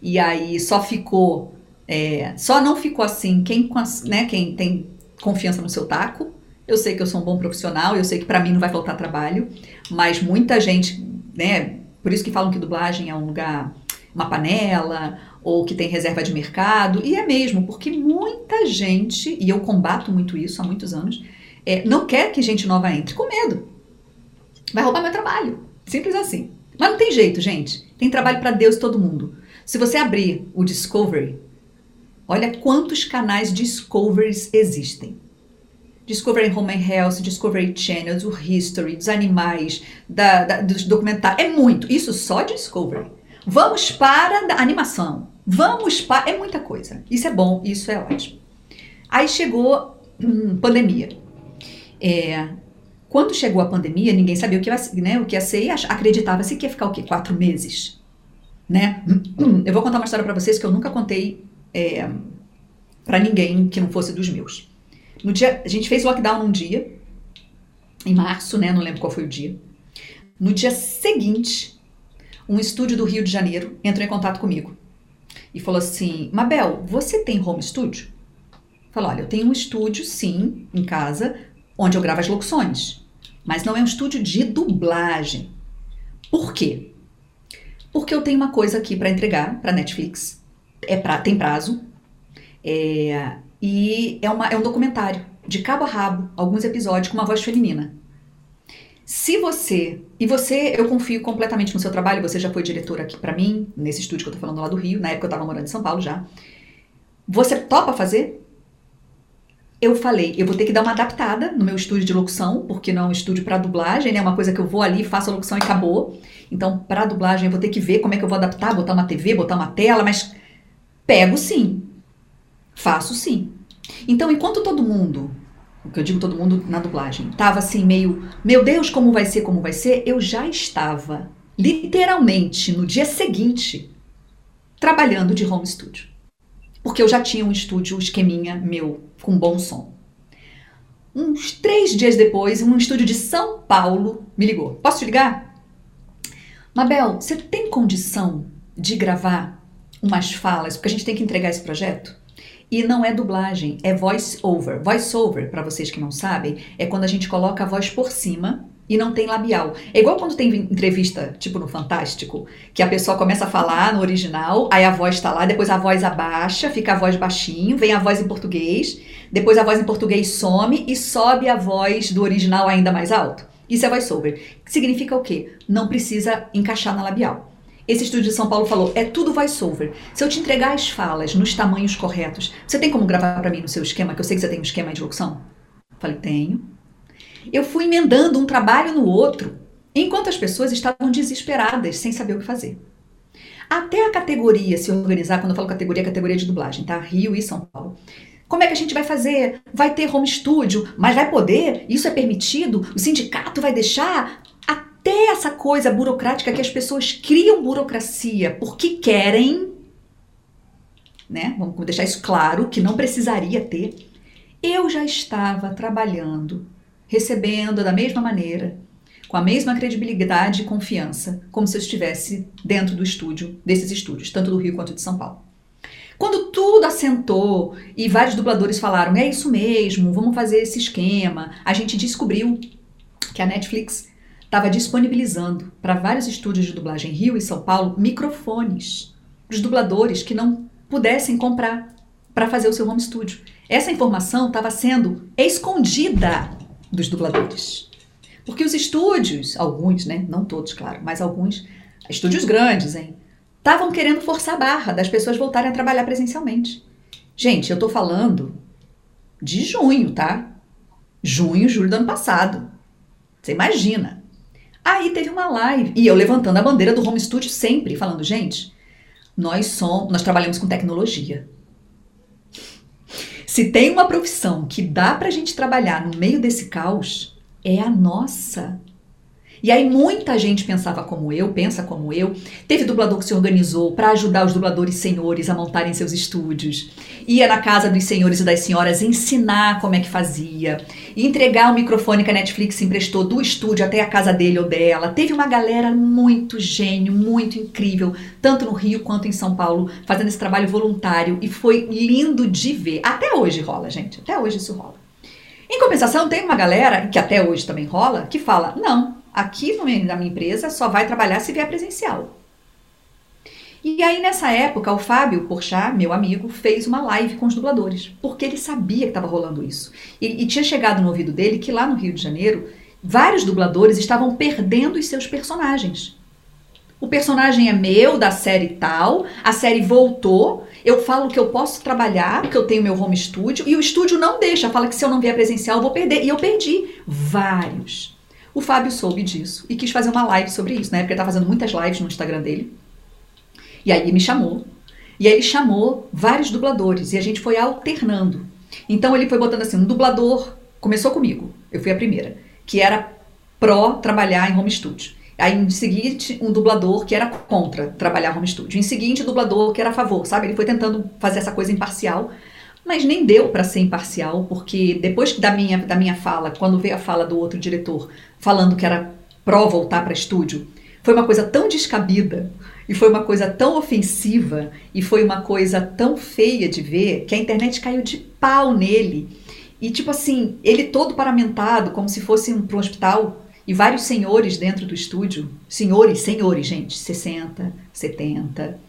E aí só ficou. é, só não ficou assim quem, né, quem tem confiança no seu taco. Eu sei que eu sou um bom profissional, eu sei que para mim não vai faltar trabalho, mas muita gente, né? Por isso que falam que dublagem é um lugar, uma panela, ou que tem reserva de mercado, e é mesmo, porque muita gente, e eu combato muito isso há muitos anos, é, não quer que gente nova entre, com medo. Vai roubar meu trabalho. Simples assim. Mas não tem jeito, gente. Tem trabalho para Deus e todo mundo. Se você abrir o Discovery, olha quantos canais Discoveries existem. Discovery Home and Health, Discovery Channel, do History, dos animais, da, da, dos documentários. É muito. Isso só Discovery. Vamos para a animação. Vamos para. É muita coisa. Isso é bom, isso é ótimo. Aí chegou hum, pandemia. É, quando chegou a pandemia, ninguém sabia o que ia, né, o que ia ser e acreditava-se que ia ficar o quê? Quatro meses. Né? Eu vou contar uma história para vocês que eu nunca contei é, para ninguém que não fosse dos meus. No dia, a gente fez lockdown num dia, em março, né? Não lembro qual foi o dia. No dia seguinte, um estúdio do Rio de Janeiro entrou em contato comigo e falou assim: Mabel, você tem home studio? Falou: olha, eu tenho um estúdio, sim, em casa, onde eu gravo as locuções, mas não é um estúdio de dublagem. Por quê? Porque eu tenho uma coisa aqui para entregar para Netflix. É pra, tem prazo. É, e é, uma, é um documentário, de cabo a rabo, alguns episódios com uma voz feminina. Se você, e você, eu confio completamente no seu trabalho, você já foi diretora aqui para mim, nesse estúdio que eu tô falando lá do Rio, na época eu tava morando em São Paulo já. Você topa fazer? Eu falei, eu vou ter que dar uma adaptada no meu estúdio de locução, porque não é um estúdio para dublagem, né? É uma coisa que eu vou ali, faço a locução e acabou. Então, para dublagem, eu vou ter que ver como é que eu vou adaptar, botar uma TV, botar uma tela, mas pego sim. Faço sim. Então, enquanto todo mundo, o que eu digo todo mundo na dublagem, tava assim meio, meu Deus, como vai ser, como vai ser, eu já estava literalmente no dia seguinte trabalhando de home studio. Porque eu já tinha um estúdio, um esqueminha meu, com bom som. Uns três dias depois, um estúdio de São Paulo me ligou. Posso te ligar? Mabel, você tem condição de gravar umas falas? Porque a gente tem que entregar esse projeto? E não é dublagem, é voice over. Voice over, para vocês que não sabem, é quando a gente coloca a voz por cima e não tem labial. É igual quando tem entrevista, tipo no Fantástico, que a pessoa começa a falar no original, aí a voz tá lá, depois a voz abaixa, fica a voz baixinho, vem a voz em português, depois a voz em português some e sobe a voz do original ainda mais alto. Isso é voice over. Significa o quê? Não precisa encaixar na labial. Esse estúdio de São Paulo falou: é tudo voice-over. Se eu te entregar as falas nos tamanhos corretos, você tem como gravar para mim no seu esquema? Que eu sei que você tem um esquema de locução. Falei: tenho. Eu fui emendando um trabalho no outro, enquanto as pessoas estavam desesperadas, sem saber o que fazer. Até a categoria se organizar, quando eu falo categoria, é categoria de dublagem, tá? Rio e São Paulo. Como é que a gente vai fazer? Vai ter home studio, mas vai poder? Isso é permitido? O sindicato vai deixar? Até essa coisa burocrática que as pessoas criam burocracia porque querem, né? Vamos deixar isso claro que não precisaria ter. Eu já estava trabalhando, recebendo da mesma maneira, com a mesma credibilidade e confiança, como se eu estivesse dentro do estúdio, desses estúdios, tanto do Rio quanto de São Paulo. Quando tudo assentou e vários dubladores falaram, é isso mesmo, vamos fazer esse esquema, a gente descobriu que a Netflix estava disponibilizando para vários estúdios de dublagem Rio e São Paulo microfones dos dubladores que não pudessem comprar para fazer o seu home studio. Essa informação estava sendo escondida dos dubladores. Porque os estúdios, alguns, né, não todos, claro, mas alguns, estúdios grandes, hein, estavam querendo forçar a barra das pessoas voltarem a trabalhar presencialmente. Gente, eu tô falando de junho, tá? Junho, julho do ano passado. Você imagina. Aí teve uma live e eu levantando a bandeira do home studio sempre, falando, gente, nós somos, nós trabalhamos com tecnologia. Se tem uma profissão que dá pra gente trabalhar no meio desse caos, é a nossa. E aí muita gente pensava como eu, pensa como eu. Teve dublador que se organizou para ajudar os dubladores senhores a montarem seus estúdios. Ia na casa dos senhores e das senhoras ensinar como é que fazia. E entregar o microfone que a Netflix emprestou do estúdio até a casa dele ou dela. Teve uma galera muito gênio, muito incrível, tanto no Rio quanto em São Paulo, fazendo esse trabalho voluntário. E foi lindo de ver. Até hoje rola, gente. Até hoje isso rola. Em compensação, tem uma galera, que até hoje também rola, que fala: não, aqui na minha empresa só vai trabalhar se vier presencial. E aí, nessa época, o Fábio Porchat, meu amigo, fez uma live com os dubladores, porque ele sabia que estava rolando isso. E, e tinha chegado no ouvido dele que lá no Rio de Janeiro, vários dubladores estavam perdendo os seus personagens. O personagem é meu, da série tal, a série voltou Eu falo que eu posso trabalhar, que eu tenho meu home studio, e o estúdio não deixa, fala que se eu não vier presencial eu vou perder. E eu perdi vários. O Fábio soube disso e quis fazer uma live sobre isso. Na época ele estava fazendo muitas lives no Instagram dele. E aí me chamou. E aí ele chamou vários dubladores e a gente foi alternando. Então ele foi botando assim, um dublador começou comigo, eu fui a primeira, que era pró trabalhar em home studio. Aí, em seguinte, um dublador que era contra trabalhar home studio. Em seguinte, um dublador que era a favor, sabe? Ele foi tentando fazer essa coisa imparcial, mas nem deu para ser imparcial, porque depois da minha, da minha fala, quando veio a fala do outro diretor falando que era pró voltar para estúdio, foi uma coisa tão descabida e foi uma coisa tão ofensiva e foi uma coisa tão feia de ver que a internet caiu de pau nele. E tipo assim, ele todo paramentado, como se fosse um, para um hospital, e vários senhores dentro do estúdio, senhores, senhores, gente, 60, 70,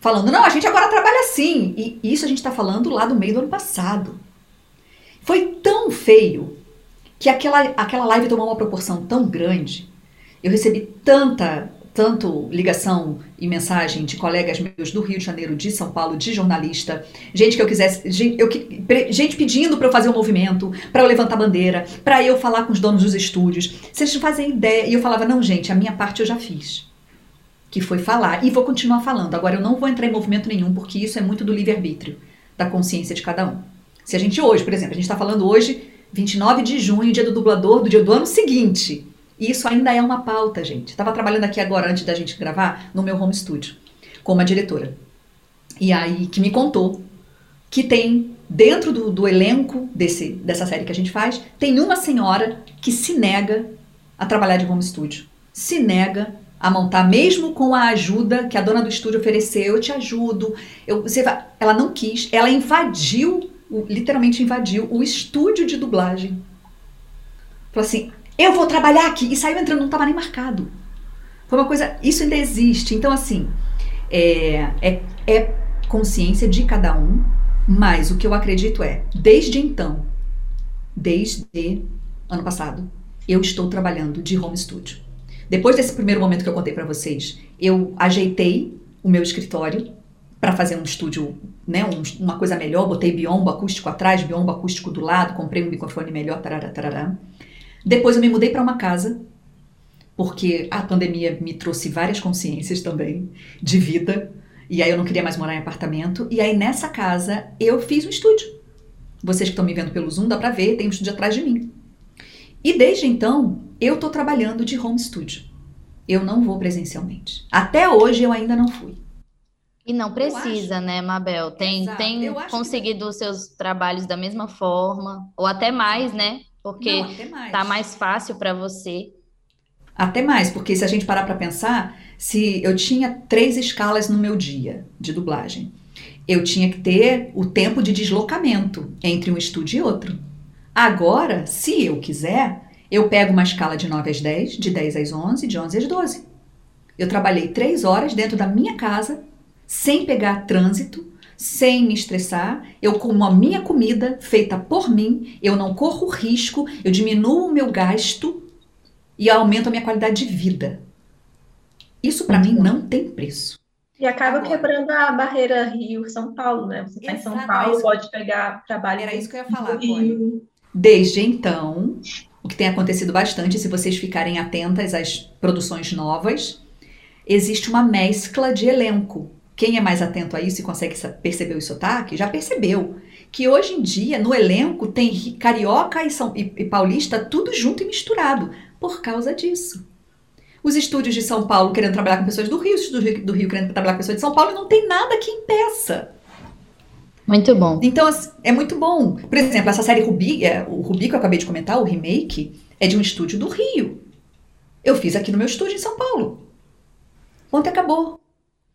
falando: não, a gente agora trabalha assim. E isso a gente está falando lá do meio do ano passado. Foi tão feio que aquela, aquela live tomou uma proporção tão grande. Eu recebi tanta tanto ligação e mensagem de colegas meus do Rio de Janeiro, de São Paulo, de jornalista, gente que eu quisesse, gente, eu, gente pedindo para eu fazer um movimento, para eu levantar bandeira, para eu falar com os donos dos estúdios. Vocês não fazem ideia. E eu falava, não, gente, a minha parte eu já fiz. Que foi falar. E vou continuar falando. Agora, eu não vou entrar em movimento nenhum, porque isso é muito do livre-arbítrio, da consciência de cada um. Se a gente hoje, por exemplo, a gente está falando hoje, 29 de junho, dia do dublador, do dia do ano seguinte. E isso ainda é uma pauta, gente. Estava trabalhando aqui agora, antes da gente gravar, no meu home studio, com uma diretora. E aí, que me contou que tem, dentro do, do elenco desse, dessa série que a gente faz, tem uma senhora que se nega a trabalhar de home studio. Se nega a montar, mesmo com a ajuda que a dona do estúdio ofereceu. Eu te ajudo. Eu, você vai, ela não quis. Ela invadiu, literalmente invadiu, o estúdio de dublagem. Falou assim: eu vou trabalhar aqui. E saiu entrando, não estava nem marcado. Foi uma coisa. Isso ainda existe. Então, assim, é, é, é consciência de cada um, mas o que eu acredito é, desde então, desde ano passado, eu estou trabalhando de home studio. Depois desse primeiro momento que eu contei para vocês, eu ajeitei o meu escritório para fazer um estúdio, né, um, uma coisa melhor, botei biombo acústico atrás, biombo acústico do lado, comprei um microfone melhor, tarará, tarará. Depois eu me mudei para uma casa, porque a pandemia me trouxe várias consciências também de vida, e aí eu não queria mais morar em apartamento, e aí nessa casa eu fiz um estúdio. Vocês que estão me vendo pelo Zoom, dá para ver, tem um estúdio atrás de mim. E desde então, eu estou trabalhando de home studio. Eu não vou presencialmente. Até hoje eu ainda não fui. E não precisa, né, Mabel? Tem, Exato. tem que- conseguido os seus trabalhos da mesma forma, ou até mais, né? Porque Não, mais. tá mais fácil para você. Até mais, porque se a gente parar para pensar, se eu tinha três escalas no meu dia de dublagem, eu tinha que ter o tempo de deslocamento entre um estúdio e outro. Agora, se eu quiser, eu pego uma escala de 9 às 10, de 10 às 11, de 11 às 12. Eu trabalhei três horas dentro da minha casa, sem pegar trânsito, sem me estressar. Eu como a minha comida feita por mim, eu não corro risco, eu diminuo o meu gasto e aumento a minha qualidade de vida. Isso para mim não tem preço. E acaba Agora. quebrando a barreira Rio-São Paulo, né? Você está em São Exato, Paulo, isso- pode pegar trabalho Era isso que eu ia falar, Rio. Desde então, o que tem acontecido bastante, se vocês ficarem atentas às produções novas, existe uma mescla de elenco. Quem é mais atento a isso e consegue perceber o sotaque, já percebeu que hoje em dia no elenco tem ri- carioca e, são, e, e paulista tudo junto e misturado por causa disso. Os estúdios de São Paulo querendo trabalhar com pessoas do Rio, os estúdios do Rio- do Rio querendo trabalhar com pessoas de São Paulo, e não tem nada que impeça. Muito bom. Então, assim, é muito bom. Por exemplo, essa série Rubi, é, o Rubi que eu acabei de comentar, o remake, é de um estúdio do Rio. Eu fiz aqui no meu estúdio em São Paulo. Ponto e acabou.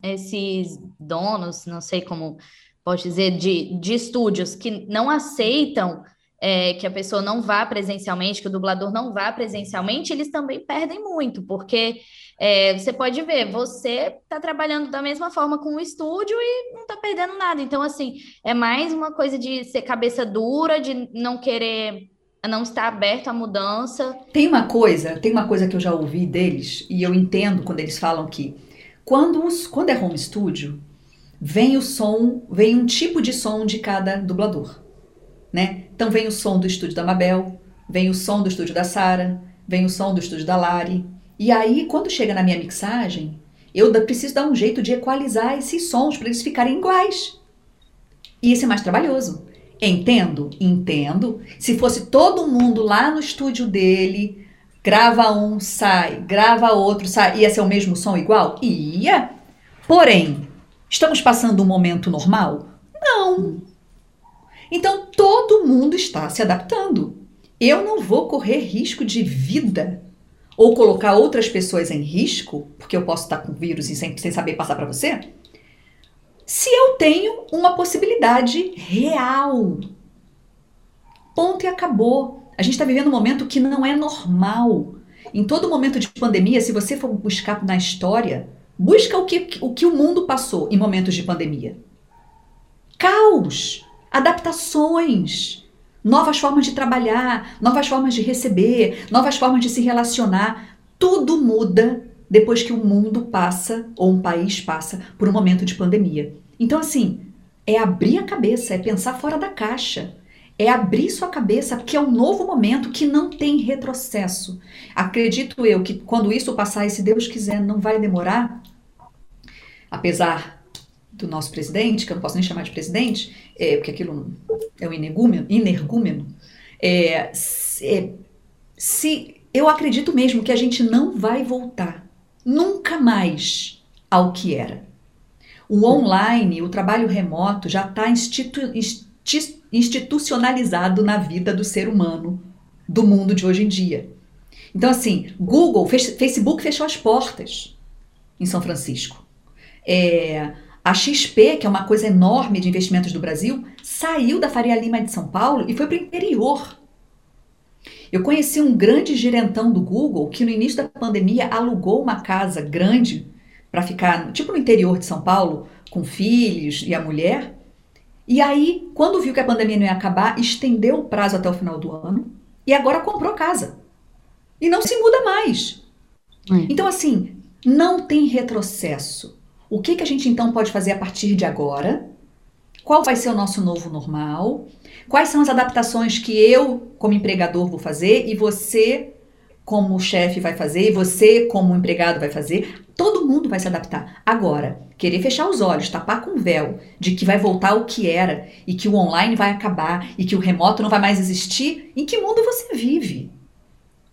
Esses donos, não sei como pode dizer, de, de estúdios que não aceitam é, que a pessoa não vá presencialmente, que o dublador não vá presencialmente, eles também perdem muito, porque é, você pode ver, você está trabalhando da mesma forma com o estúdio e não está perdendo nada. Então, assim, é mais uma coisa de ser cabeça dura, de não querer, não estar aberto à mudança. Tem uma coisa, tem uma coisa que eu já ouvi deles, e eu entendo quando eles falam que quando, os, quando é home studio, vem o som, vem um tipo de som de cada dublador, né? Então vem o som do estúdio da Mabel, vem o som do estúdio da Sara, vem o som do estúdio da Lari. E aí, quando chega na minha mixagem, eu preciso dar um jeito de equalizar esses sons para eles ficarem iguais. E isso é mais trabalhoso. Entendo? Entendo. Se fosse todo mundo lá no estúdio dele, grava um, sai, grava outro, sai, ia ser o mesmo som igual? Ia. Porém, estamos passando um momento normal? Não. Então todo mundo está se adaptando. Eu não vou correr risco de vida ou colocar outras pessoas em risco, porque eu posso estar com vírus e sem, sem saber passar para você, se eu tenho uma possibilidade real. Ponto e acabou. A gente está vivendo um momento que não é normal. Em todo momento de pandemia, se você for buscar na história, busca o que o, que o mundo passou em momentos de pandemia. Caos, adaptações, novas formas de trabalhar, novas formas de receber, novas formas de se relacionar. Tudo muda depois que o mundo passa, ou um país passa, por um momento de pandemia. Então, assim, é abrir a cabeça, é pensar fora da caixa. É abrir sua cabeça, porque é um novo momento que não tem retrocesso. Acredito eu que quando isso passar, e se Deus quiser, não vai demorar, apesar do nosso presidente, que eu não posso nem chamar de presidente, é, porque aquilo é um energúmeno, é, é, se eu acredito mesmo que a gente não vai voltar nunca mais ao que era. O online, o trabalho remoto já está institu institucionalizado na vida do ser humano do mundo de hoje em dia. Então, assim, Google, Facebook fechou as portas em São Francisco. É, a XP, que é uma coisa enorme de investimentos do Brasil, saiu da Faria Lima de São Paulo e foi para o interior. Eu conheci um grande gerentão do Google que no início da pandemia alugou uma casa grande para ficar, tipo no interior de São Paulo, com filhos e a mulher. E aí, quando viu que a pandemia não ia acabar, estendeu o prazo até o final do ano e agora comprou casa. E não se muda mais. É. Então, assim, não tem retrocesso. O que, que a gente então pode fazer a partir de agora? Qual vai ser o nosso novo normal? Quais são as adaptações que eu, como empregador, vou fazer e você, como chefe, vai fazer e você, como empregado, vai fazer? Todo mundo vai se adaptar. Agora, querer fechar os olhos, tapar com véu de que vai voltar o que era e que o online vai acabar e que o remoto não vai mais existir, em que mundo você vive?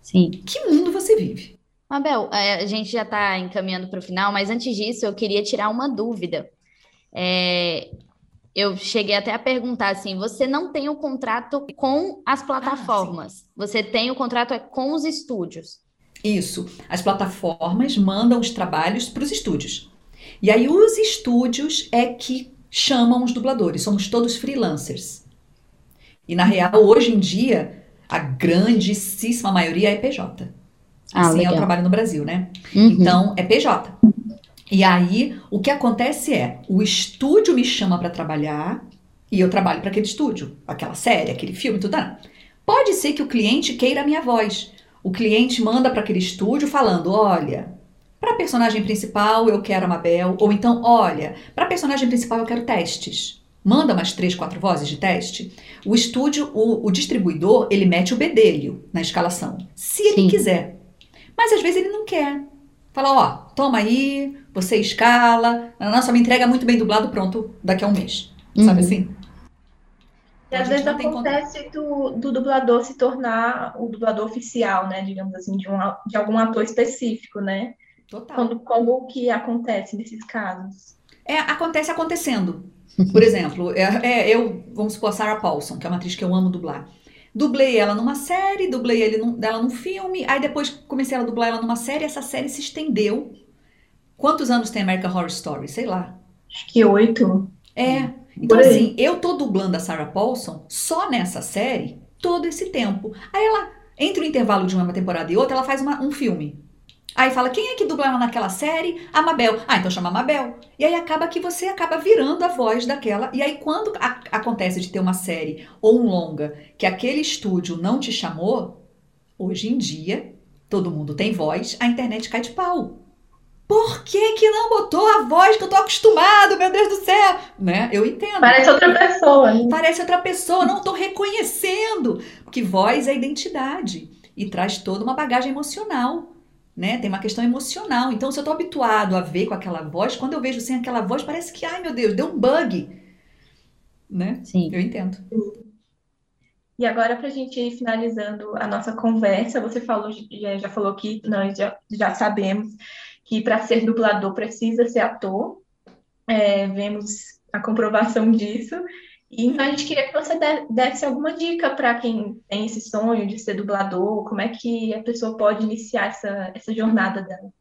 Sim. Que mundo você vive? Mabel, é, a gente já está encaminhando para o final, mas antes disso eu queria tirar uma dúvida. É, eu cheguei até a perguntar assim: você não tem o contrato com as plataformas, ah, você tem o contrato é com os estúdios. Isso. As plataformas mandam os trabalhos para os estúdios. E aí os estúdios é que chamam os dubladores. Somos todos freelancers. E na real, hoje em dia, a grandíssima maioria é PJ. Ah, assim legal. é o trabalho no Brasil, né? Uhum. Então, é PJ. E aí, o que acontece é, o estúdio me chama para trabalhar e eu trabalho para aquele estúdio, aquela série, aquele filme, tudo. Não. Pode ser que o cliente queira a minha voz. O cliente manda para aquele estúdio falando: olha, para a personagem principal eu quero a Mabel, ou então, olha, para a personagem principal eu quero testes. Manda umas três, quatro vozes de teste. O estúdio, o, o distribuidor, ele mete o bedelho na escalação, se ele Sim. quiser. Mas às vezes ele não quer. Fala, ó, toma aí, você escala, nossa, me entrega muito bem dublado, pronto, daqui a um mês. Uhum. Sabe assim? E às vezes acontece do, do, dublador se tornar o dublador oficial, né? Digamos assim, de, um, de algum ator específico, né? Total. Quando, como que acontece nesses casos? É, acontece acontecendo. Por exemplo, é, é, eu, vamos supor, a Sarah Paulson, que é uma atriz que eu amo dublar. Dublei ela numa série, dublei ele num, dela num filme, aí depois comecei a dublar ela numa série, essa série se estendeu. Quantos anos tem American Horror Story? Sei lá. Acho que oito. É. Então, assim, eu tô dublando a Sarah Paulson só nessa série todo esse tempo. Aí ela, entre o intervalo de uma temporada e outra, ela faz uma, um filme. Aí fala, quem é que dubla ela naquela série? A Mabel. Ah, então chama a Mabel. E aí acaba que você acaba virando a voz daquela. E aí quando a, acontece de ter uma série ou um longa que aquele estúdio não te chamou, hoje em dia, todo mundo tem voz, a internet cai de pau. Por que, que não botou a voz que eu tô acostumado, meu Deus do céu? Né? Eu entendo. Parece outra pessoa. Né? Parece outra pessoa, não tô reconhecendo. Porque voz é identidade e traz toda uma bagagem emocional. Né? Tem uma questão emocional. Então, se eu tô habituado a ver com aquela voz, quando eu vejo sem aquela voz, parece que, ai meu Deus, deu um bug. Né? Sim. Eu entendo. E agora, para a gente ir finalizando a nossa conversa, você falou, já, já falou que nós já, já sabemos que para ser dublador precisa ser ator. É, vemos a comprovação disso. E a gente queria que você desse alguma dica para quem tem esse sonho de ser dublador, como é que a pessoa pode iniciar essa, essa jornada dela.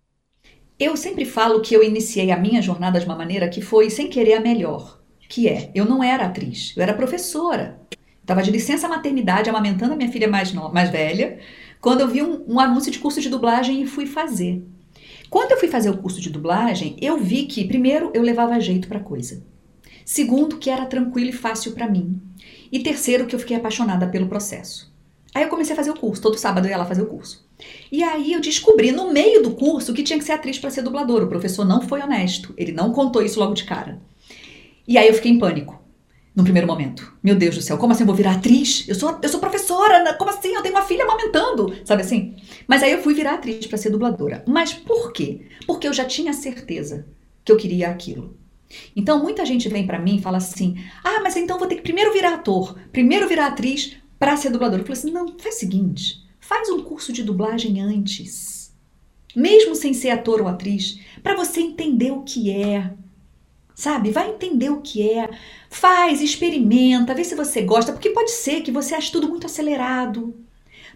Eu sempre falo que eu iniciei a minha jornada de uma maneira que foi sem querer a melhor, que é, eu não era atriz, eu era professora. Estava de licença maternidade, amamentando a minha filha mais, mais velha, quando eu vi um, um anúncio de curso de dublagem e fui fazer. Quando eu fui fazer o curso de dublagem, eu vi que, primeiro, eu levava jeito para coisa. Segundo, que era tranquilo e fácil para mim. E terceiro, que eu fiquei apaixonada pelo processo. Aí eu comecei a fazer o curso, todo sábado eu ia lá fazer o curso. E aí eu descobri no meio do curso que tinha que ser atriz para ser dublador. O professor não foi honesto, ele não contou isso logo de cara. E aí eu fiquei em pânico no primeiro momento. Meu Deus do céu, como assim eu vou virar atriz? Eu sou, eu sou professora, como assim? Eu tenho uma filha amamentando, sabe assim? Mas aí eu fui virar atriz para ser dubladora. Mas por quê? Porque eu já tinha certeza que eu queria aquilo. Então muita gente vem para mim e fala assim: "Ah, mas então vou ter que primeiro virar ator, primeiro virar atriz para ser dubladora". Eu falei assim: "Não, faz o seguinte, faz um curso de dublagem antes. Mesmo sem ser ator ou atriz, para você entender o que é, sabe? Vai entender o que é. Faz, experimenta, vê se você gosta, porque pode ser que você ache tudo muito acelerado,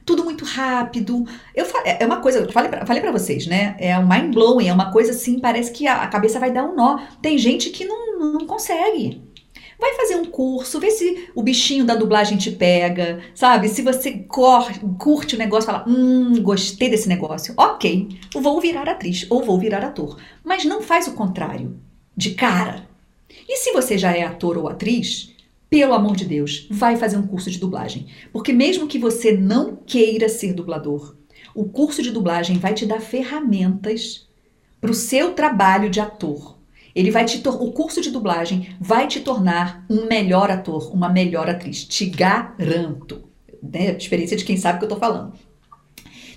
tudo muito rápido. Eu é, uma coisa, eu falei pra, falei pra vocês, né? É um mind blowing, é uma coisa assim, parece que a, cabeça vai dar um nó. Tem gente que não, não consegue. Vai fazer um curso, vê se o bichinho da dublagem te pega, sabe? Se você curte o negócio, fala, hum, gostei desse negócio, ok, vou virar atriz ou vou virar ator. Mas não faz o contrário de cara. E se você já é ator ou atriz, pelo amor de Deus, vai fazer um curso de dublagem. Porque mesmo que você não queira ser dublador, o curso de dublagem vai te dar ferramentas para o seu trabalho de ator. Ele vai te o curso de dublagem vai te tornar um melhor ator, uma melhor atriz. Te garanto. Né? Experiência de quem sabe o que eu estou falando.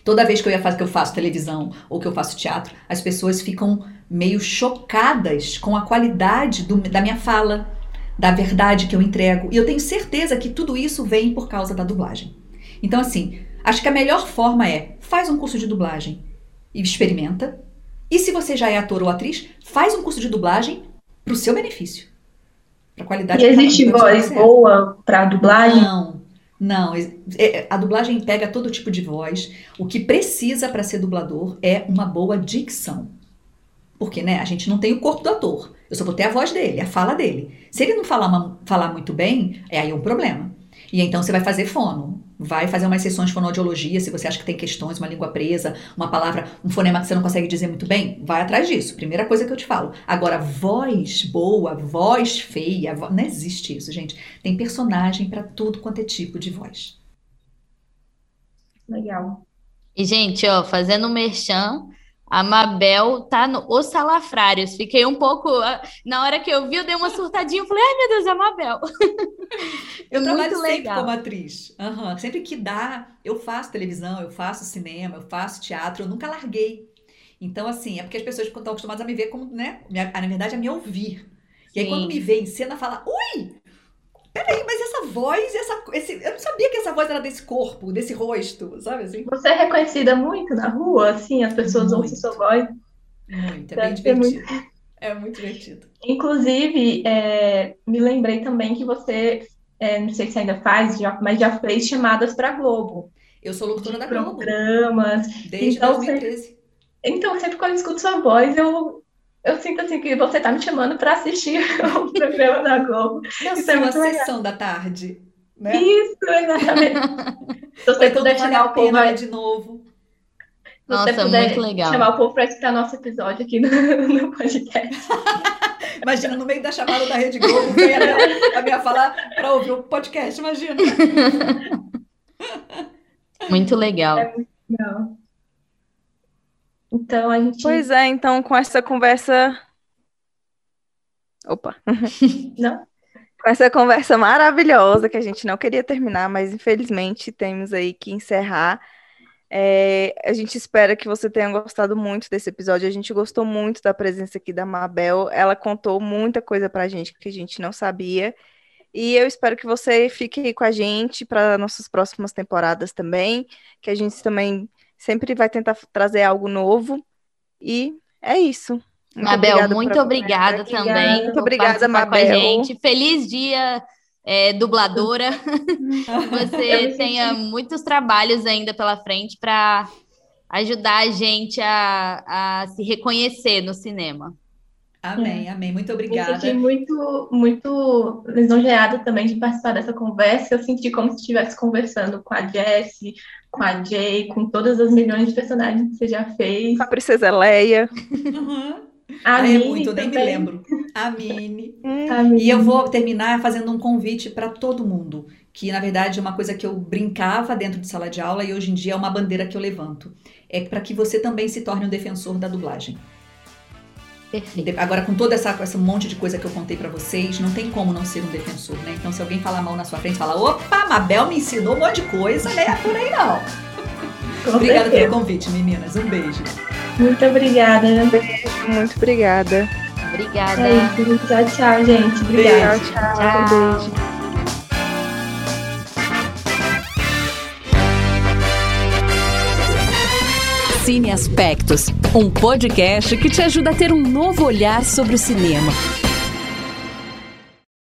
Toda vez que eu, ia fazer, que eu faço televisão ou que eu faço teatro, as pessoas ficam meio chocadas com a qualidade do, da minha fala, da verdade que eu entrego. E eu tenho certeza que tudo isso vem por causa da dublagem. Então, assim, acho que a melhor forma é faz um curso de dublagem e experimenta. E se você já é ator ou atriz, faz um curso de dublagem para o seu benefício. Para qualidade. E existe voz boa para dublagem? Não, não. É, a dublagem pega todo tipo de voz. O que precisa para ser dublador é uma boa dicção. Porque, né, a gente não tem o corpo do ator. Eu só vou ter a voz dele, a fala dele. Se ele não falar, falar muito bem, é aí um problema. E então você vai fazer fono. Vai fazer umas sessões de fonoaudiologia, se você acha que tem questões, uma língua presa, uma palavra, um fonema que você não consegue dizer muito bem, vai atrás disso. Primeira coisa que eu te falo. Agora, voz boa, voz feia, vo... não existe isso, gente. Tem personagem para tudo quanto é tipo de voz. Legal. E, gente, ó, fazendo um merchan, a Mabel tá no Os Salafrários. Fiquei um pouco. Na hora que eu vi, eu dei uma surtadinha. Eu falei, ai meu Deus, é a Mabel. Eu trabalho sempre legal. como atriz. Uhum. Sempre que dá, eu faço televisão, eu faço cinema, eu faço teatro, eu nunca larguei. Então, assim, é porque as pessoas estão acostumadas a me ver como, né? Na verdade, a me ouvir. E aí, quando me vê em cena, fala: Ui, peraí, mas essa voz, essa, esse, eu não sabia que essa voz era desse corpo, desse rosto, sabe assim? Você é reconhecida muito na rua, assim, as pessoas muito. ouvem sua voz. Muito, é bem divertido. Muito... É muito divertido. Inclusive, é, me lembrei também que você, é, não sei se ainda faz, já, mas já fez chamadas para Globo. Eu sou locutora da Globo. Programas. Desde então, 2013. Então, sempre quando eu escuto sua voz, eu eu sinto assim que você tá me chamando para assistir o programa da Globo. Na Isso é muito sessão legal. da tarde. Né? Isso, exatamente. Se você puder chamar o povo aí... de novo. Se Nossa, você puder muito legal. chamar o povo para escutar nosso episódio aqui no, no podcast. imagina, no meio da chamada da Rede Globo, vem a minha, a minha falar para ouvir o podcast, imagina. Muito legal. É muito legal. Então a gente. Pois é, então com essa conversa. Opa! Não? Com essa conversa maravilhosa que a gente não queria terminar, mas infelizmente temos aí que encerrar. É, a gente espera que você tenha gostado muito desse episódio. A gente gostou muito da presença aqui da Mabel. Ela contou muita coisa pra gente que a gente não sabia. E eu espero que você fique aí com a gente para nossas próximas temporadas também, que a gente também sempre vai tentar trazer algo novo. E é isso. Muito Mabel, muito obrigada, também. Muito obrigada, Mabel. Com a gente. Feliz dia, é, dubladora. Você tenha muitos trabalhos ainda pela frente para ajudar a gente a, a se reconhecer no cinema. Amém, amém. Muito obrigada. Eu senti muito, muito lisonjeada também de participar dessa conversa. Eu senti como se estivesse conversando com a Jessie, com a Jay, com todas as milhões de personagens que você já fez. Com a Princesa Leia. Uhum. A ah, é muito, também. nem me lembro. A Mini. E eu vou terminar fazendo um convite para todo mundo, que na verdade é uma coisa que eu brincava dentro de sala de aula e hoje em dia é uma bandeira que eu levanto. É para que você também se torne um defensor da dublagem. Perfeito. Agora, com toda essa, esse monte de coisa que eu contei para vocês, não tem como não ser um defensor, né? Então, se alguém falar mal na sua frente, fala: opa, Mabel me ensinou um monte de coisa, né? É por aí não. Obrigada pelo convite, meninas. Um beijo. Muito obrigada. Um beijo, muito obrigada. Obrigada. É isso. Tchau, tchau, gente. Obrigada. Beijo, tchau, tchau. Um beijo. Cine Aspectos, um podcast que te ajuda a ter um novo olhar sobre o cinema.